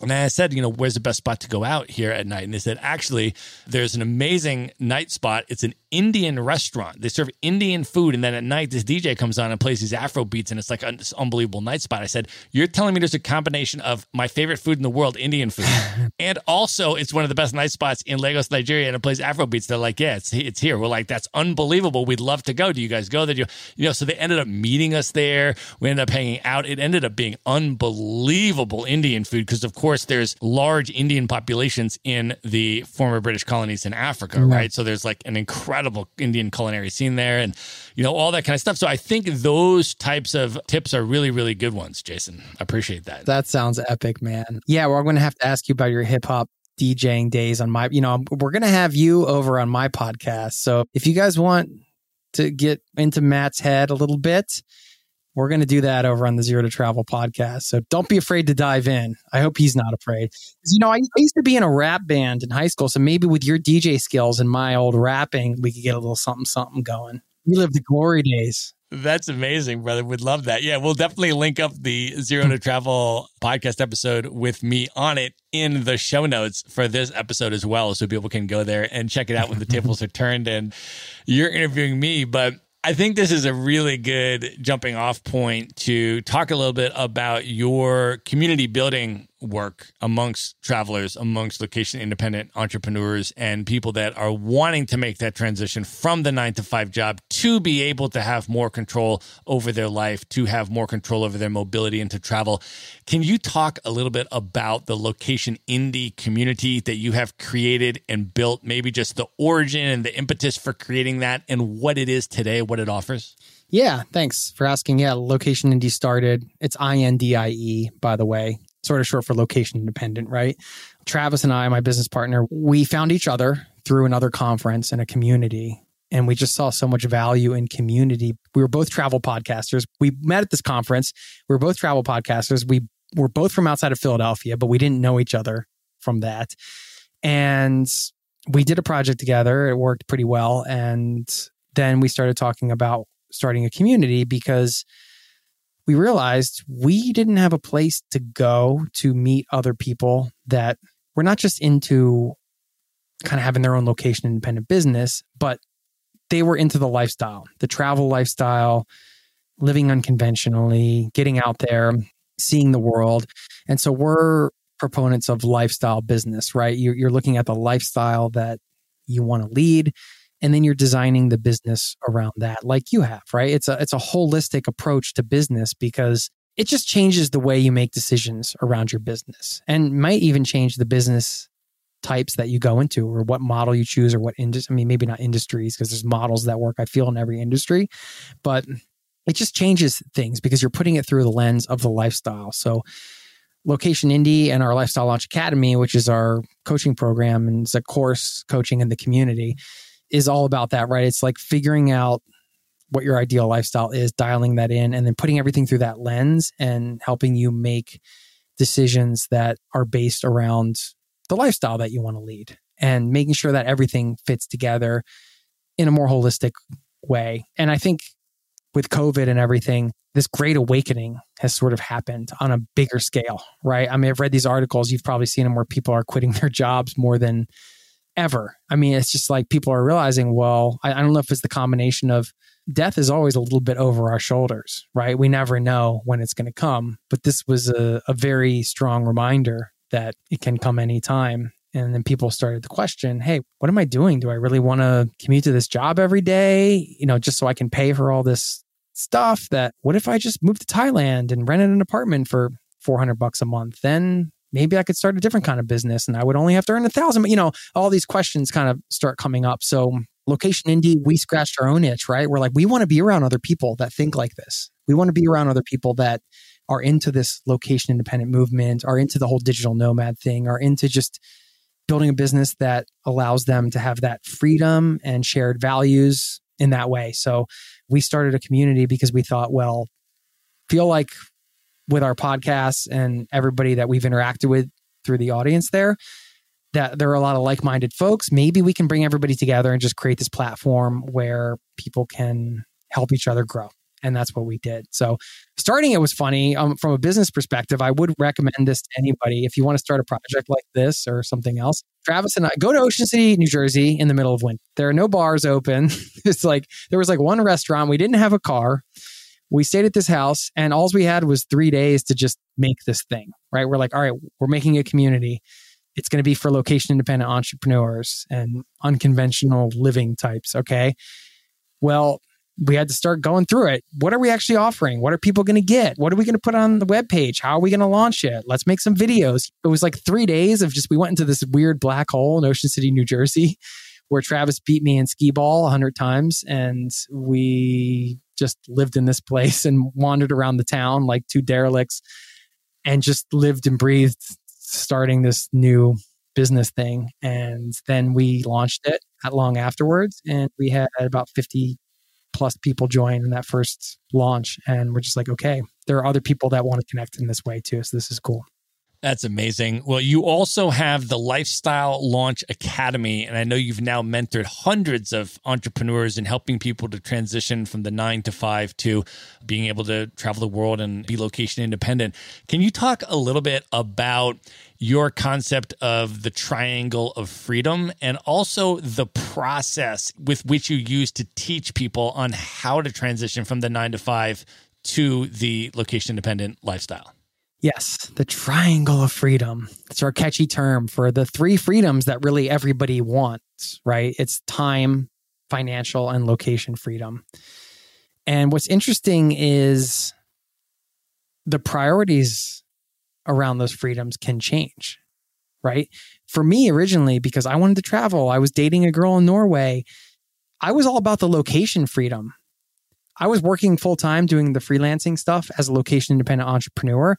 And I said, you know, where's the best spot to go out here at night? And they said, actually, there's an amazing night spot. It's an Indian restaurant. They serve Indian food. And then at night, this DJ comes on and plays these Afro beats. And it's like an unbelievable night spot. I said, You're telling me there's a combination of my favorite food in the world, Indian food, and also it's one of the best night spots in Lagos, Nigeria, and it plays Afro beats. They're like, Yeah, it's, it's here. We're like, That's unbelievable. We'd love to go. Do you guys go there? You, you know, so they ended up meeting us there. We ended up hanging out. It ended up being unbelievable Indian food because, of course, there's large Indian populations in the former British colonies in Africa, right? So there's like an incredible Indian culinary scene there and, you know, all that kind of stuff. So I think those types of tips are really, really good ones, Jason. I appreciate that. That sounds epic, man. Yeah, well, I'm going to have to ask you about your hip hop DJing days on my, you know, we're going to have you over on my podcast. So if you guys want to get into Matt's head a little bit, we're going to do that over on the Zero to Travel podcast. So don't be afraid to dive in. I hope he's not afraid. You know, I, used to be in a rap band in high school. So maybe with your DJ skills and my old rapping, we could get a little something, something going. We lived the glory days. That's amazing, brother. We'd love that. Yeah, we'll definitely link up the Zero to Travel podcast episode with me on it in the show notes for this episode as well. So people can go there and check it out when the tables are turned and you're interviewing me. But I think this is a really good jumping off point to talk a little bit about your community building work amongst travelers, amongst location independent entrepreneurs, and people that are wanting to make that transition from the nine to five job to be able to have more control over their life, to have more control over their mobility and to travel. Can you talk a little bit about the location indie community that you have created and built? Maybe just the origin and the impetus for creating that and what it is today, what it offers? Yeah, thanks for asking. Yeah, Location Indie started. It's I N D I E, by the way, sort of short for location independent, right? Travis and I, my business partner, we found each other through another conference in a community. And we just saw so much value in community. We were both travel podcasters. We met at this conference. We were both travel podcasters. We were both from outside of Philadelphia, but we didn't know each other from that. And we did a project together. It worked pretty well. And then we started talking about starting a community because we realized we didn't have a place to go to meet other people that were not just into kind of having their own location independent business, but they were into the lifestyle, the travel lifestyle, living unconventionally, getting out there, seeing the world. And so we're proponents of lifestyle business, right? You're, looking at the lifestyle that you want to lead and then you're designing the business around that like you have right? It's a it's a holistic approach to business because it just changes the way you make decisions around your business and might even change the business types that you go into or what model you choose or what industry i mean maybe not industries because there's models that work i feel in every industry but it just changes things because you're putting it through the lens of the lifestyle. So location indie and our lifestyle launch academy which is our coaching program and it's a course coaching in the community is all about that, right? It's like figuring out what your ideal lifestyle is, dialing that in, and then putting everything through that lens and helping you make decisions that are based around the lifestyle that you want to lead and making sure that everything fits together in a more holistic way. And I think with COVID and everything, this great awakening has sort of happened on a bigger scale, right? I mean, I've read these articles, you've probably seen them where people are quitting their jobs more than ever. I mean, it's just like people are realizing, well, I, I don't know if it's the combination of death is always a little bit over our shoulders, right? We never know when it's going to come. But this was a, a very strong reminder that it can come anytime. And then people started to question, hey, what am I doing? Do I really want to commute to this job every day? You know, just so I can pay for all this stuff that what if I just moved to Thailand and rented an apartment for 400 bucks a month? Then maybe I could start a different kind of business and I would only have to earn a thousand. But You know, all these questions kind of start coming up. So location indie, we scratched our own itch, right? We're like, we want to be around other people that think like this. We want to be around other people that are into this location independent movement, are into the whole digital nomad thing, are into just building a business that allows them to have that freedom and shared values in that way. So we started a community because we thought, well, feel like with our podcasts and everybody that we've interacted with through the audience there, that there are a lot of like-minded folks. Maybe we can bring everybody together and just create this platform where people can help each other grow. And that's what we did. So starting it was funny um, from a business perspective. I would recommend this to anybody if you want to start a project like this or something else. Travis and I go to Ocean City, New Jersey in the middle of winter. There are no bars open. it's like there was like one restaurant. We didn't have a car. We stayed at this house and all we had was three days to just make this thing, right? We're like, all right, we're making a community it's going to be for location independent entrepreneurs and unconventional living types. Okay. Well, we had to start going through it. What are we actually offering? What are people going to get? What are we going to put on the web page? How are we going to launch it? Let's make some videos. It was like three days of just, we went into this weird black hole in Ocean City, New Jersey, where Travis beat me in skee ball a hundred times. And we just lived in this place and wandered around the town like two derelicts and just lived and breathed starting this new business thing. And then we launched it not long afterwards. And we had about 50 plus people join in that first launch. And we're just like, okay, there are other people that want to connect in this way too. So this is cool. That's amazing. Well, you also have the Lifestyle Launch Academy, and I know you've now mentored hundreds of entrepreneurs in helping people to transition from the nine to five to being able to travel the world and be location independent. Can you talk a little bit about your concept of the triangle of freedom and also the process with which you use to teach people on how to transition from the nine to five to the location independent lifestyle? Yes, the triangle of freedom. It's our catchy term for the three freedoms that really everybody wants, right? It's time, financial, and location freedom. And what's interesting is the priorities around those freedoms can change, right? For me, originally, because I wanted to travel, I was dating a girl in Norway. I was all about the location freedom. I was working full time doing the freelancing stuff as a location independent entrepreneur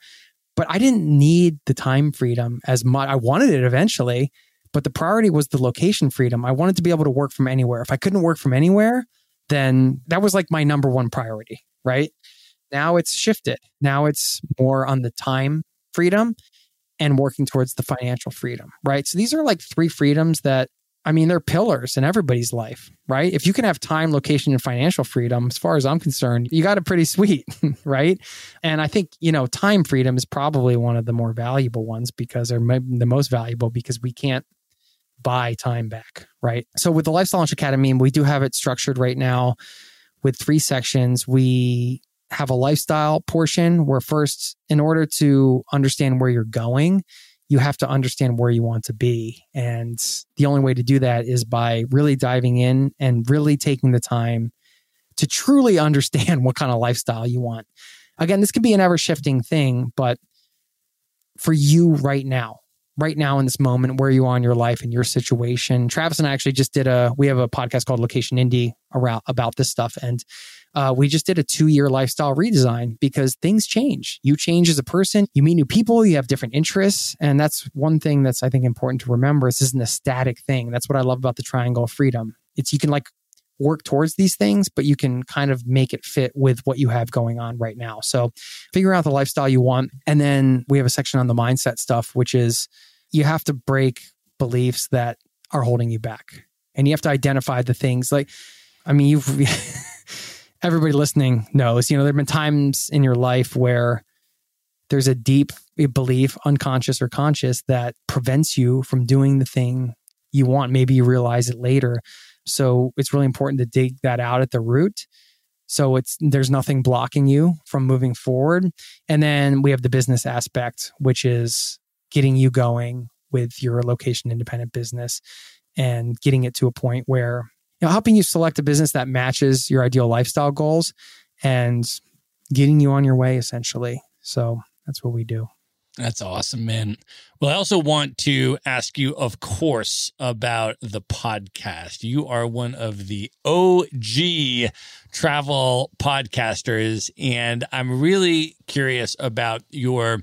but I didn't need the time freedom as much. I wanted it eventually, but the priority was the location freedom. I wanted to be able to work from anywhere. If I couldn't work from anywhere, then that was like my number one priority, right? Now it's shifted. Now it's more on the time freedom and working towards the financial freedom, right? So these are like three freedoms that I mean, they're pillars in everybody's life, right? If you can have time, location, and financial freedom, as far as I'm concerned, you got it pretty sweet, right? And I think, you know, time freedom is probably one of the more valuable ones because they're the most valuable because we can't buy time back, right? So with the Lifestyle Launch Academy, we do have it structured right now with three sections. We have a lifestyle portion where first, in order to understand where you're going, you have to understand where you want to be. And the only way to do that is by really diving in and really taking the time to truly understand what kind of lifestyle you want. Again, this can be an ever shifting thing, but for you right now, right now in this moment where you are in your life and your situation. Travis and I actually just did a we have a podcast called Location Indie around about this stuff and uh, we just did a two year lifestyle redesign because things change. You change as a person, you meet new people, you have different interests. And that's one thing that's, I think, important to remember. This isn't a static thing. That's what I love about the triangle of freedom. It's you can like work towards these things, but you can kind of make it fit with what you have going on right now. So figure out the lifestyle you want. And then we have a section on the mindset stuff, which is you have to break beliefs that are holding you back. And you have to identify the things like, I mean, you've, everybody listening knows, you know, there have been times in your life where there's a deep belief, unconscious or conscious, that prevents you from doing the thing you want. Maybe you realize it later. So it's really important to dig that out at the root. So it's there's nothing blocking you from moving forward. And then we have the business aspect, which is getting you going with your location independent business and getting it to a point where you know helping you select a business that matches your ideal lifestyle goals and getting you on your way essentially. So that's what we do. That's awesome, man. Well, I also want to ask you, of course, about the podcast. You are one of the OG travel podcasters, and I'm really curious about your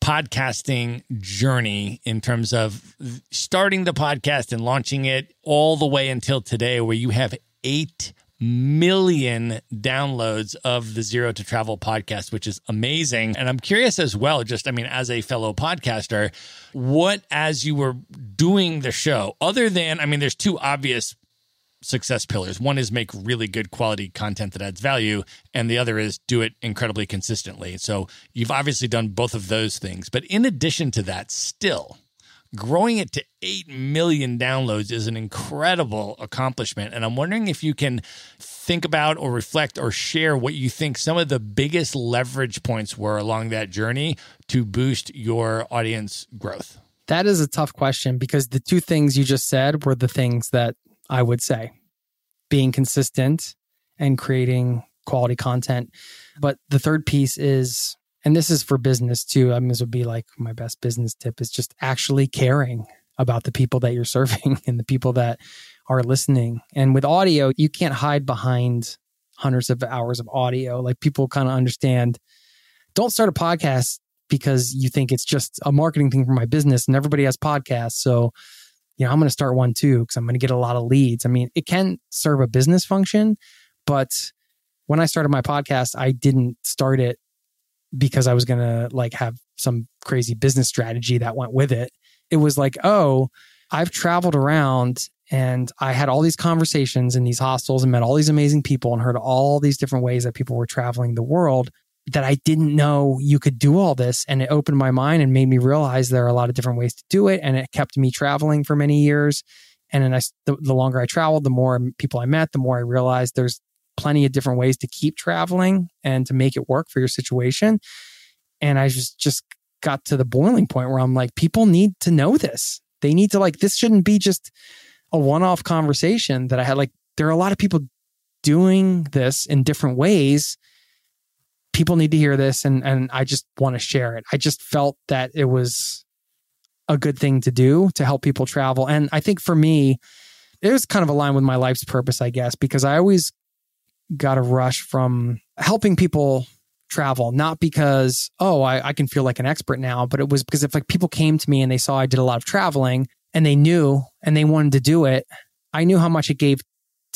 podcasting journey in terms of starting the podcast and launching it all the way until today, where you have eight million downloads of the Zero to Travel podcast, which is amazing. And I'm curious as well, just, I mean, as a fellow podcaster, what, as you were doing the show, other than, I mean, there's two obvious success pillars. One is make really good quality content that adds value, and the other is do it incredibly consistently. So you've obviously done both of those things. But in addition to that, still, growing it to 8 million downloads is an incredible accomplishment. And I'm wondering if you can think about or reflect or share what you think some of the biggest leverage points were along that journey to boost your audience growth. That is a tough question because the two things you just said were the things that I would say being consistent and creating quality content. But the third piece is and this is for business too. I mean, this would be like my best business tip is just actually caring about the people that you're serving and the people that are listening. And with audio, you can't hide behind hundreds of hours of audio. Like people kind of understand don't start a podcast because you think it's just a marketing thing for my business and everybody has podcasts. So, you know, I'm going to start one too because I'm going to get a lot of leads. I mean, it can serve a business function, but when I started my podcast, I didn't start it because I was going to like have some crazy business strategy that went with it. It was like, oh, I've traveled around and I had all these conversations in these hostels and met all these amazing people and heard all these different ways that people were traveling the world that I didn't know you could do all this. And it opened my mind and made me realize there are a lot of different ways to do it. And it kept me traveling for many years. And then I, the, the longer I traveled, the more people I met, the more I realized there's plenty of different ways to keep traveling and to make it work for your situation. And I just just got to the boiling point where I'm like, people need to know this. They need to like this shouldn't be just a one-off conversation that I had. Like there are a lot of people doing this in different ways. People need to hear this and and I just want to share it. I just felt that it was a good thing to do to help people travel. And I think for me, it was kind of aligned with my life's purpose, I guess, because I always got a rush from helping people travel, not because, oh, I, I can feel like an expert now, but it was because if like people came to me and they saw I did a lot of traveling and they knew and they wanted to do it, I knew how much it gave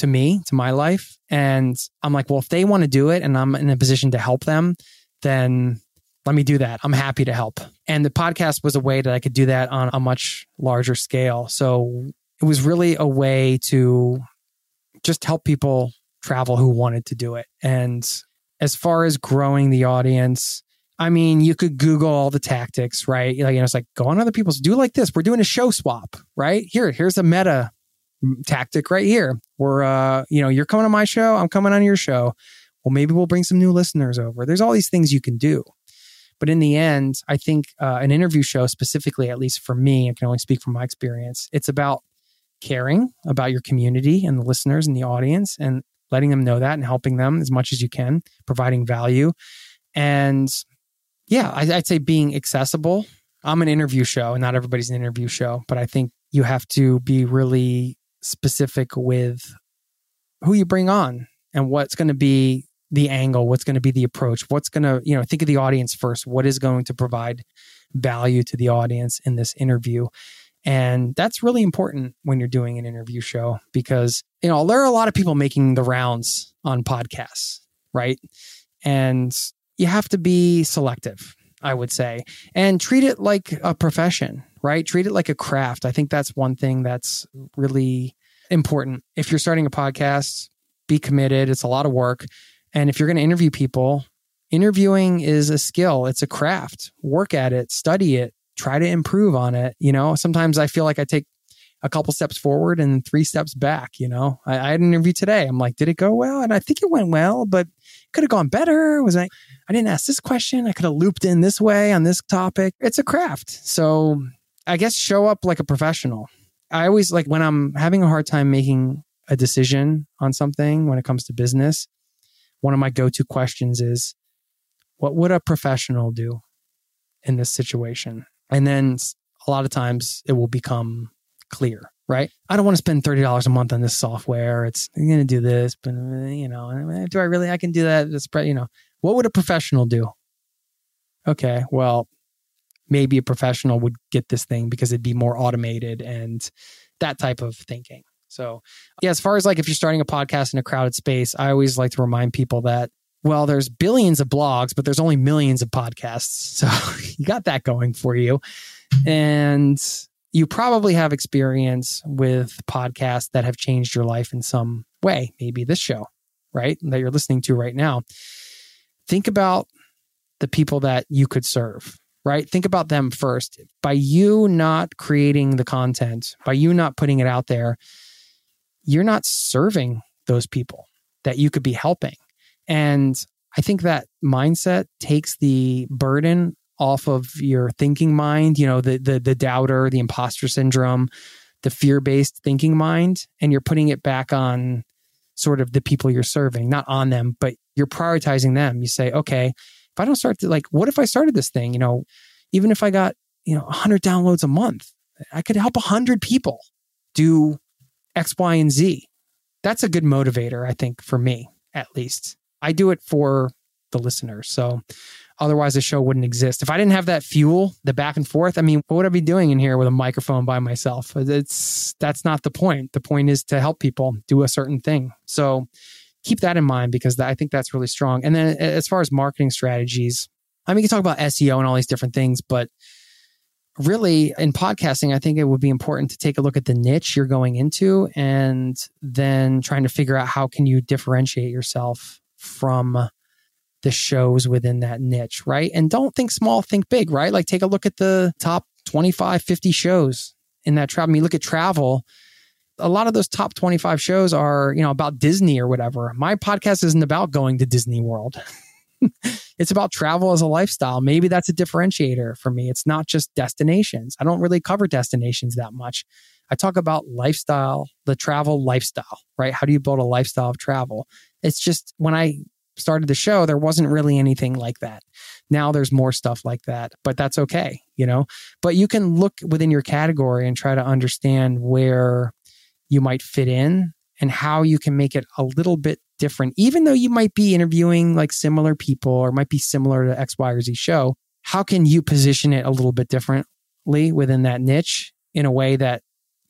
to me, to my life. And I'm like, well, if they want to do it and I'm in a position to help them, then let me do that. I'm happy to help. And the podcast was a way that I could do that on a much larger scale. So it was really a way to just help people travel who wanted to do it. And as far as growing the audience, I mean, you could Google all the tactics, right? Like, you know, it's like go on other people's, do like this. We're doing a show swap, right? Here, here's a meta tactic right here. We're, uh, you know, you're coming on my show, I'm coming on your show. Well, maybe we'll bring some new listeners over. There's all these things you can do. But in the end, I think uh, an interview show, specifically, at least for me, I can only speak from my experience, it's about caring about your community and the listeners and the audience and letting them know that and helping them as much as you can, providing value. And yeah, I, would say being accessible. I'm an interview show, and not everybody's an interview show, but I think you have to be really specific with who you bring on and what's going to be the angle, what's going to be the approach, what's going to, you know, think of the audience first. What is going to provide value to the audience in this interview? And that's really important when you're doing an interview show because, you know, there are a lot of people making the rounds on podcasts, right? And you have to be selective, I would say, and treat it like a profession, right? Treat it like a craft. I think that's one thing that's really important. If you're starting a podcast, be committed. It's a lot of work. And if you're going to interview people, interviewing is a skill, it's a craft. Work at it, study it, try to improve on it. You know, sometimes I feel like I take a couple steps forward and three steps back. You know, I, I, had an interview today. I'm like, did it go well? And I think it went well, but could have gone better. Was I, I didn't ask this question. I could have looped in this way on this topic. It's a craft. So I guess show up like a professional. I always like when I'm having a hard time making a decision on something when it comes to business, one of my go to questions is, what would a professional do in this situation? And then a lot of times it will become clear, right? I don't want to spend $30 a month on this software. It's going to do this, but you know, eh, do I really, I can do that. It's, you know, what would a professional do? Okay. Well, maybe a professional would get this thing because it'd be more automated and that type of thinking. So, yeah, as far as like if you're starting a podcast in a crowded space, I always like to remind people that, well, there's billions of blogs, but there's only millions of podcasts. So you got that going for you. And you probably have experience with podcasts that have changed your life in some way, maybe this show, right? That you're listening to right now. Think about the people that you could serve, right? Think about them first. By you not creating the content, by you not putting it out there, you're not serving those people that you could be helping. And I think that mindset takes the burden off of your thinking mind, you know, the the the doubter, the imposter syndrome, the fear-based thinking mind, and you're putting it back on sort of the people you're serving, not on them, but you're prioritizing them. You say, okay, if I don't start to like, what if I started this thing? You know, even if I got, you know, 100 downloads a month, I could help 100 people do X, Y, and Z. That's a good motivator, I think, for me, at least. I do it for the listeners. So otherwise the show wouldn't exist. If I didn't have that fuel, the back and forth, I mean, what would I be doing in here with a microphone by myself? It's that's not the point. The point is to help people do a certain thing. So keep that in mind because I think that's really strong. And then as far as marketing strategies, I mean, you can talk about SEO and all these different things, but really in podcasting, I think it would be important to take a look at the niche you're going into and then trying to figure out how can you differentiate yourself from the shows within that niche, right? And don't think small, think big, right? Like take a look at the top 25, 50 shows in that travel. I mean, look at travel. A lot of those top 25 shows are, you know, about Disney or whatever. My podcast isn't about going to Disney World. it's about travel as a lifestyle. Maybe that's a differentiator for me. It's not just destinations. I don't really cover destinations that much. I talk about lifestyle, the travel lifestyle, right? How do you build a lifestyle of travel? It's just when I started the show, there wasn't really anything like that. Now there's more stuff like that, but that's okay, you know? But you can look within your category and try to understand where you might fit in and how you can make it a little bit different, even though you might be interviewing like similar people or might be similar to X, Y, or Z show. How can you position it a little bit differently within that niche in a way that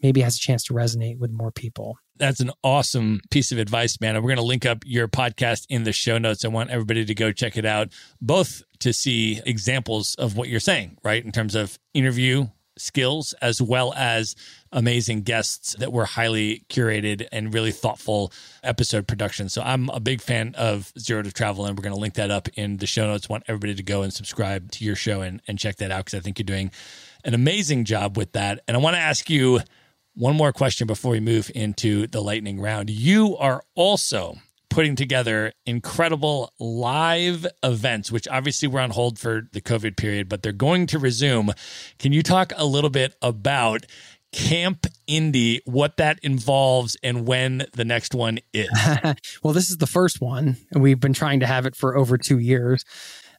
maybe has a chance to resonate with more people? That's an awesome piece of advice, man. we're going to link up your podcast in the show notes. I want everybody to go check it out, both to see examples of what you're saying, right? In terms of interview skills, as well as amazing guests that were highly curated and really thoughtful episode production. So I'm a big fan of Zero to Travel, and we're going to link that up in the show notes. want everybody to go and subscribe to your show and, and check that out because I think you're doing an amazing job with that. And I want to ask you one more question before we move into the lightning round. You are also putting together incredible live events, which obviously were on hold for the COVID period, but they're going to resume. Can you talk a little bit about Camp Indie, what that involves, and when the next one is? well, this is the first one, and we've been trying to have it for over two years.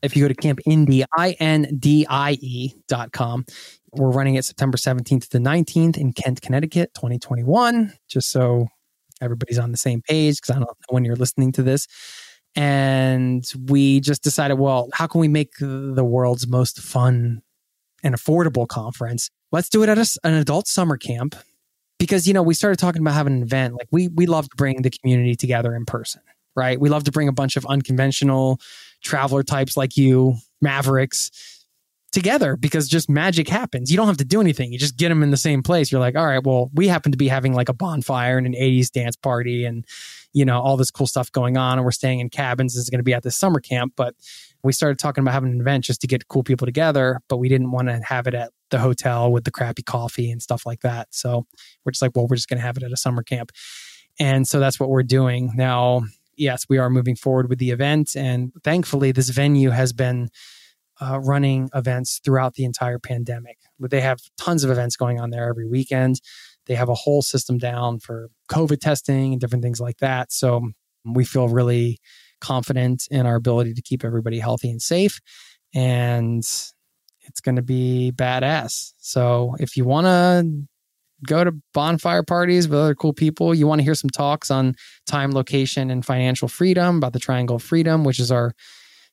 If you go to Camp Indie, I-N-D-I-E dot com, we're running it September 17th to the 19th in Kent, Connecticut, 2021, just so everybody's on the same page because I don't know when you're listening to this. And we just decided, well, how can we make the world's most fun and affordable conference? Let's do it at a, an adult summer camp because, you know, we started talking about having an event. Like we, we love to bring the community together in person, right? We love to bring a bunch of unconventional traveler types like you, Mavericks, together because just magic happens. You don't have to do anything. You just get them in the same place. You're like, all right, well, we happen to be having like a bonfire and an 80s dance party and, you know, all this cool stuff going on. And we're staying in cabins. This is going to be at this summer camp. But we started talking about having an event just to get cool people together. But we didn't want to have it at the hotel with the crappy coffee and stuff like that. So we're just like, well, we're just going to have it at a summer camp. And so that's what we're doing. Now, yes, we are moving forward with the event. And thankfully, this venue has been uh, running events throughout the entire pandemic. They have tons of events going on there every weekend. They have a whole system down for COVID testing and different things like that. So we feel really confident in our ability to keep everybody healthy and safe. And it's going to be badass. So if you want to go to bonfire parties with other cool people, you want to hear some talks on time, location, and financial freedom about the triangle of freedom, which is our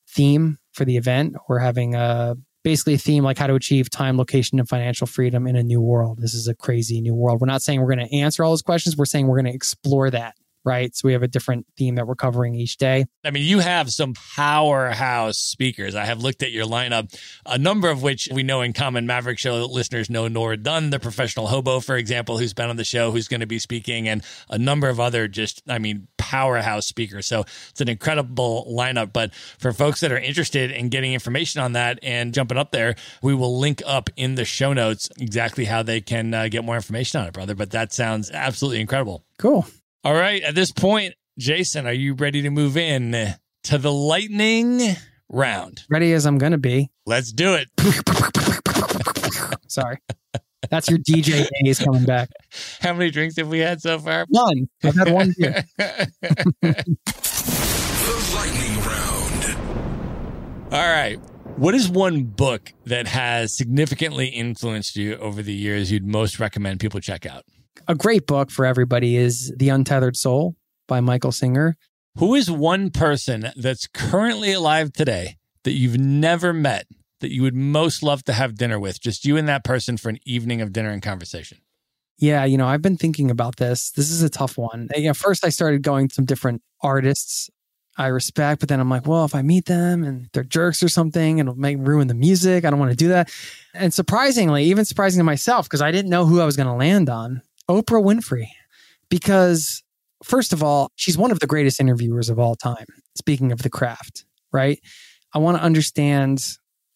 theme for the event. We're having a basically a theme like how to achieve time, location, and financial freedom in a new world. This is a crazy new world. We're not saying we're going to answer all those questions. We're saying we're going to explore that right? So we have a different theme that we're covering each day. I mean, you have some powerhouse speakers. I have looked at your lineup, a number of which we know in common Maverick Show listeners know Nora Dunn, the professional hobo, for example, who's been on the show, who's going to be speaking, and a number of other just, I mean, powerhouse speakers. So it's an incredible lineup. But for folks that are interested in getting information on that and jumping up there, we will link up in the show notes exactly how they can uh, get more information on it, brother. But that sounds absolutely incredible. Cool. All right. At this point, Jason, are you ready to move in to the lightning round? Ready as I'm going to be. Let's do it. Sorry. That's your DJ days coming back. How many drinks have we had so far? One. I've had one beer. The lightning round. All right. What is one book that has significantly influenced you over the years you'd most recommend people check out? A great book for everybody is The Untethered Soul by Michael Singer. Who is one person that's currently alive today that you've never met that you would most love to have dinner with? Just you and that person for an evening of dinner and conversation. Yeah, you know, I've been thinking about this. This is a tough one. You know, first I started going to some different artists I respect, but then I'm like, well, if I meet them and they're jerks or something, it'll make ruin the music. I don't want to do that. And surprisingly, even surprising to myself, because I didn't know who I was going to land on, Oprah Winfrey because first of all, she's one of the greatest interviewers of all time. Speaking of the craft, right? I want to understand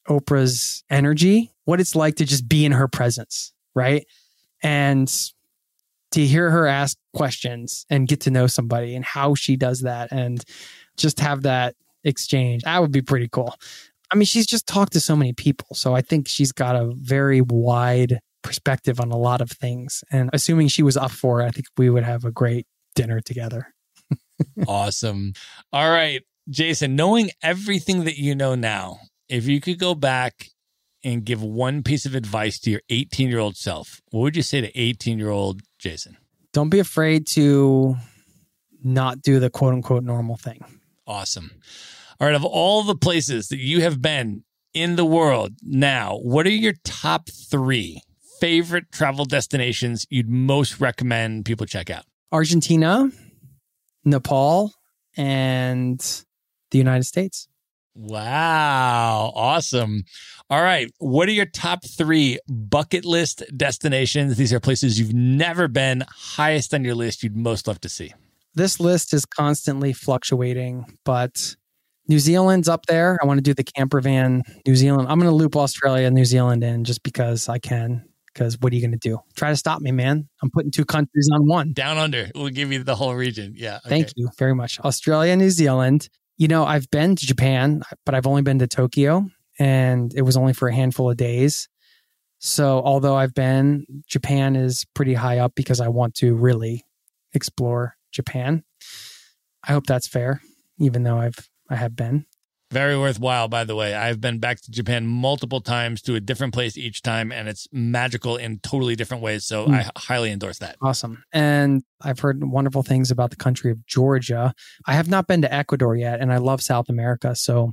Oprah's energy, what it's like to just be in her presence, right? And to hear her ask questions and get to know somebody and how she does that and just have that exchange. That would be pretty cool. I mean, she's just talked to so many people. So I think she's got a very wide perspective on a lot of things. And assuming she was up for it, I think we would have a great dinner together. awesome. All right, Jason, knowing everything that you know now, if you could go back and give one piece of advice to your 18 year old self, what would you say to 18 year old Jason? Don't be afraid to not do the quote unquote normal thing. Awesome. All right, of all the places that you have been in the world now, what are your top three favorite travel destinations you'd most recommend people check out? Argentina, Nepal, and the United States. Wow. Awesome. All right. What are your top three bucket list destinations? These are places you've never been, highest on your list you'd most love to see. This list is constantly fluctuating, but New Zealand's up there. I want to do the camper van New Zealand. I'm going to loop Australia and New Zealand in just because I can because what are you going to do? Try to stop me, man. I'm putting two countries on one. Down under. We'll give you the whole region. Yeah. Okay. Thank you very much. Australia, New Zealand. You know, I've been to Japan, but I've only been to Tokyo and it was only for a handful of days. So, although I've been, Japan is pretty high up because I want to really explore Japan. I hope that's fair, even though I've I have been. Very worthwhile, by the way. I've been back to Japan multiple times to a different place each time, and it's magical in totally different ways. So mm. I highly endorse that. Awesome. And I've heard wonderful things about the country of Georgia. I have not been to Ecuador yet, and I love South America. So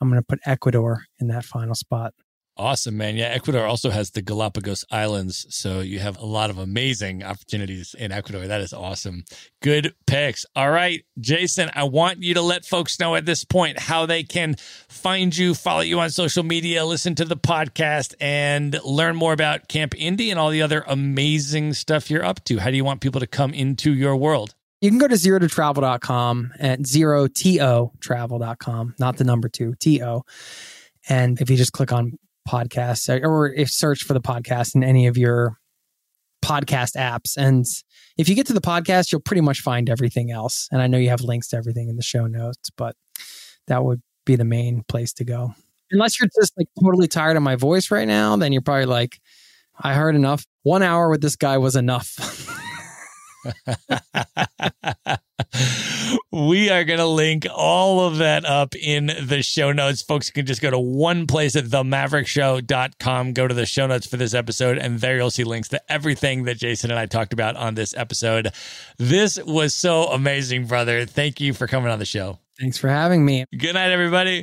I'm going to put Ecuador in that final spot. Awesome, man. Yeah, Ecuador also has the Galapagos Islands. So you have a lot of amazing opportunities in Ecuador. That is awesome. Good picks. All right, Jason, I want you to let folks know at this point how they can find you, follow you on social media, listen to the podcast, and learn more about Camp Indie and all the other amazing stuff you're up to. How do you want people to come into your world? You can go to zero to travel.com at zero T O travel.com, not the number two, T O. And if you just click on podcasts or if search for the podcast in any of your podcast apps. And if you get to the podcast, you'll pretty much find everything else. And I know you have links to everything in the show notes, but that would be the main place to go. Unless you're just like totally tired of my voice right now, then you're probably like, I heard enough. One hour with this guy was enough. we are going to link all of that up in the show notes. Folks can just go to one place at themaverickshow.com, go to the show notes for this episode, and there you'll see links to everything that Jason and I talked about on this episode. This was so amazing, brother. Thank you for coming on the show. Thanks for having me. Good night, everybody.